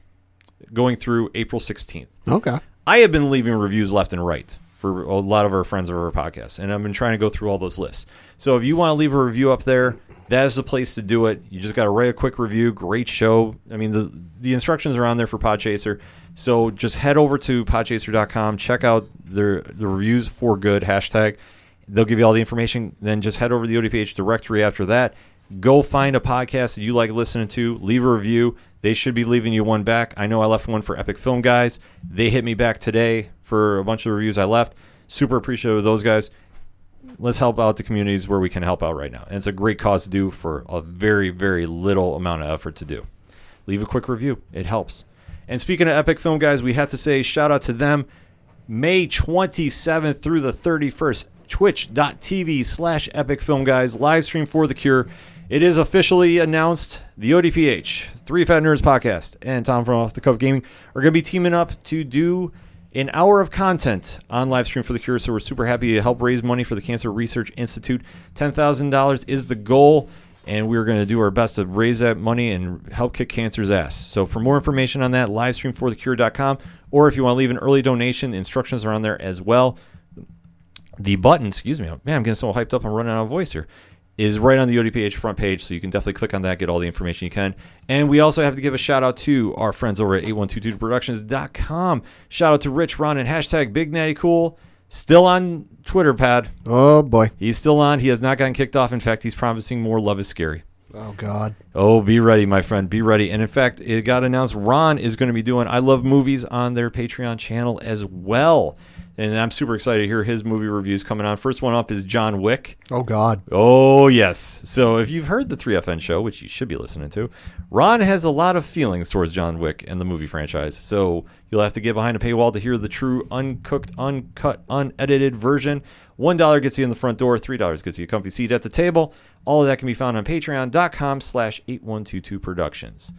going through April 16th. Okay. I have been leaving reviews left and right for a lot of our friends of our podcast, and I've been trying to go through all those lists. So if you want to leave a review up there, that is the place to do it. You just got to write a quick review. Great show. I mean, the the instructions are on there for Podchaser. So just head over to podchaser.com, check out their the reviews for good hashtag. They'll give you all the information. Then just head over to the ODPH directory after that. Go find a podcast that you like listening to, leave a review. They should be leaving you one back. I know I left one for Epic Film Guys. They hit me back today for a bunch of reviews I left. Super appreciative of those guys. Let's help out the communities where we can help out right now. And it's a great cause to do for a very, very little amount of effort to do. Leave a quick review, it helps. And speaking of Epic Film Guys, we have to say shout out to them. May 27th through the 31st, twitch.tv slash epic film guys, live stream for The Cure. It is officially announced the ODPH, Three Fat Nerds podcast, and Tom from Off the Cuff Gaming are going to be teaming up to do an hour of content on live stream for The Cure. So we're super happy to help raise money for the Cancer Research Institute. $10,000 is the goal and we're going to do our best to raise that money and help kick cancer's ass. So for more information on that, livestreamforthecure.com, or if you want to leave an early donation, the instructions are on there as well. The button, excuse me, man, I'm getting so hyped up, I'm running out of voice here, is right on the ODPH front page, so you can definitely click on that, get all the information you can. And we also have to give a shout out to our friends over at 8122productions.com. Shout out to Rich, Ron, and hashtag Big Natty Cool. Still on Twitter, pad. Oh boy. He's still on. He has not gotten kicked off. In fact, he's promising more Love is Scary. Oh God. Oh, be ready, my friend. Be ready. And in fact, it got announced Ron is going to be doing I Love Movies on their Patreon channel as well. And I'm super excited to hear his movie reviews coming on. First one up is John Wick. Oh God. Oh, yes. So if you've heard the 3FN show, which you should be listening to, Ron has a lot of feelings towards John Wick and the movie franchise. So you'll have to get behind a paywall to hear the true, uncooked, uncut, unedited version. $1 gets you in the front door. $3 gets you a comfy seat at the table. All of that can be found on patreon.com slash 8122 productions.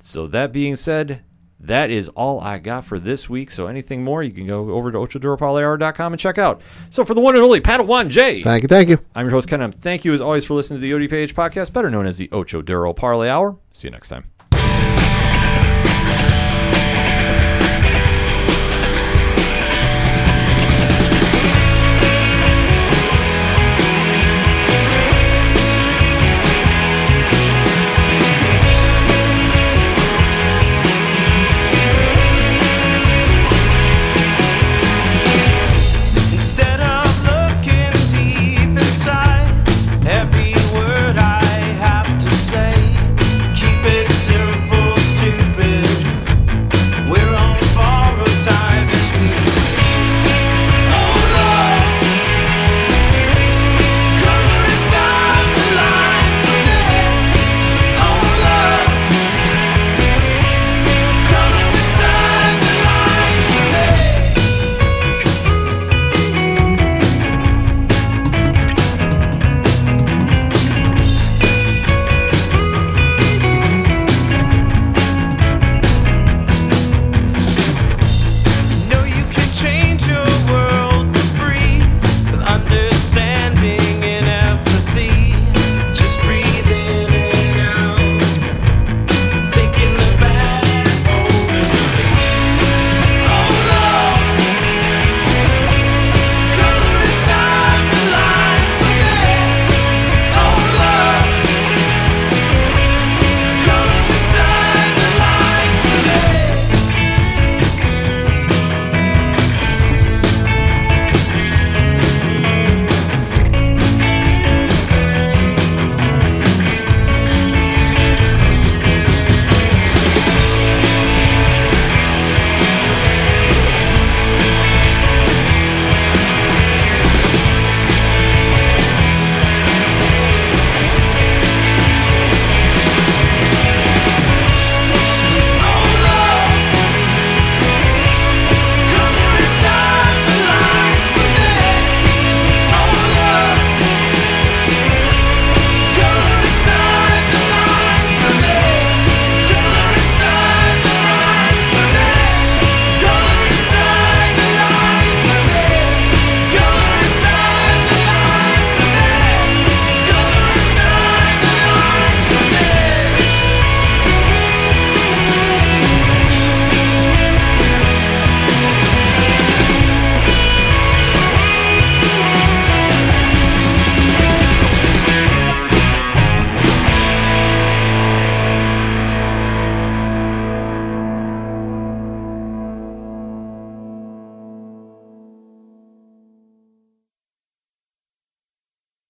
So that being said, that is all I got for this week. So anything more, you can go over to ochoduroparlayhour.com and check out. So for the one and only Padawan J, Thank you. Thank you. I'm your host, Ken. Thank you as always for listening to the ODPH podcast, better known as the Ocho Duro Parlay Hour. See you next time.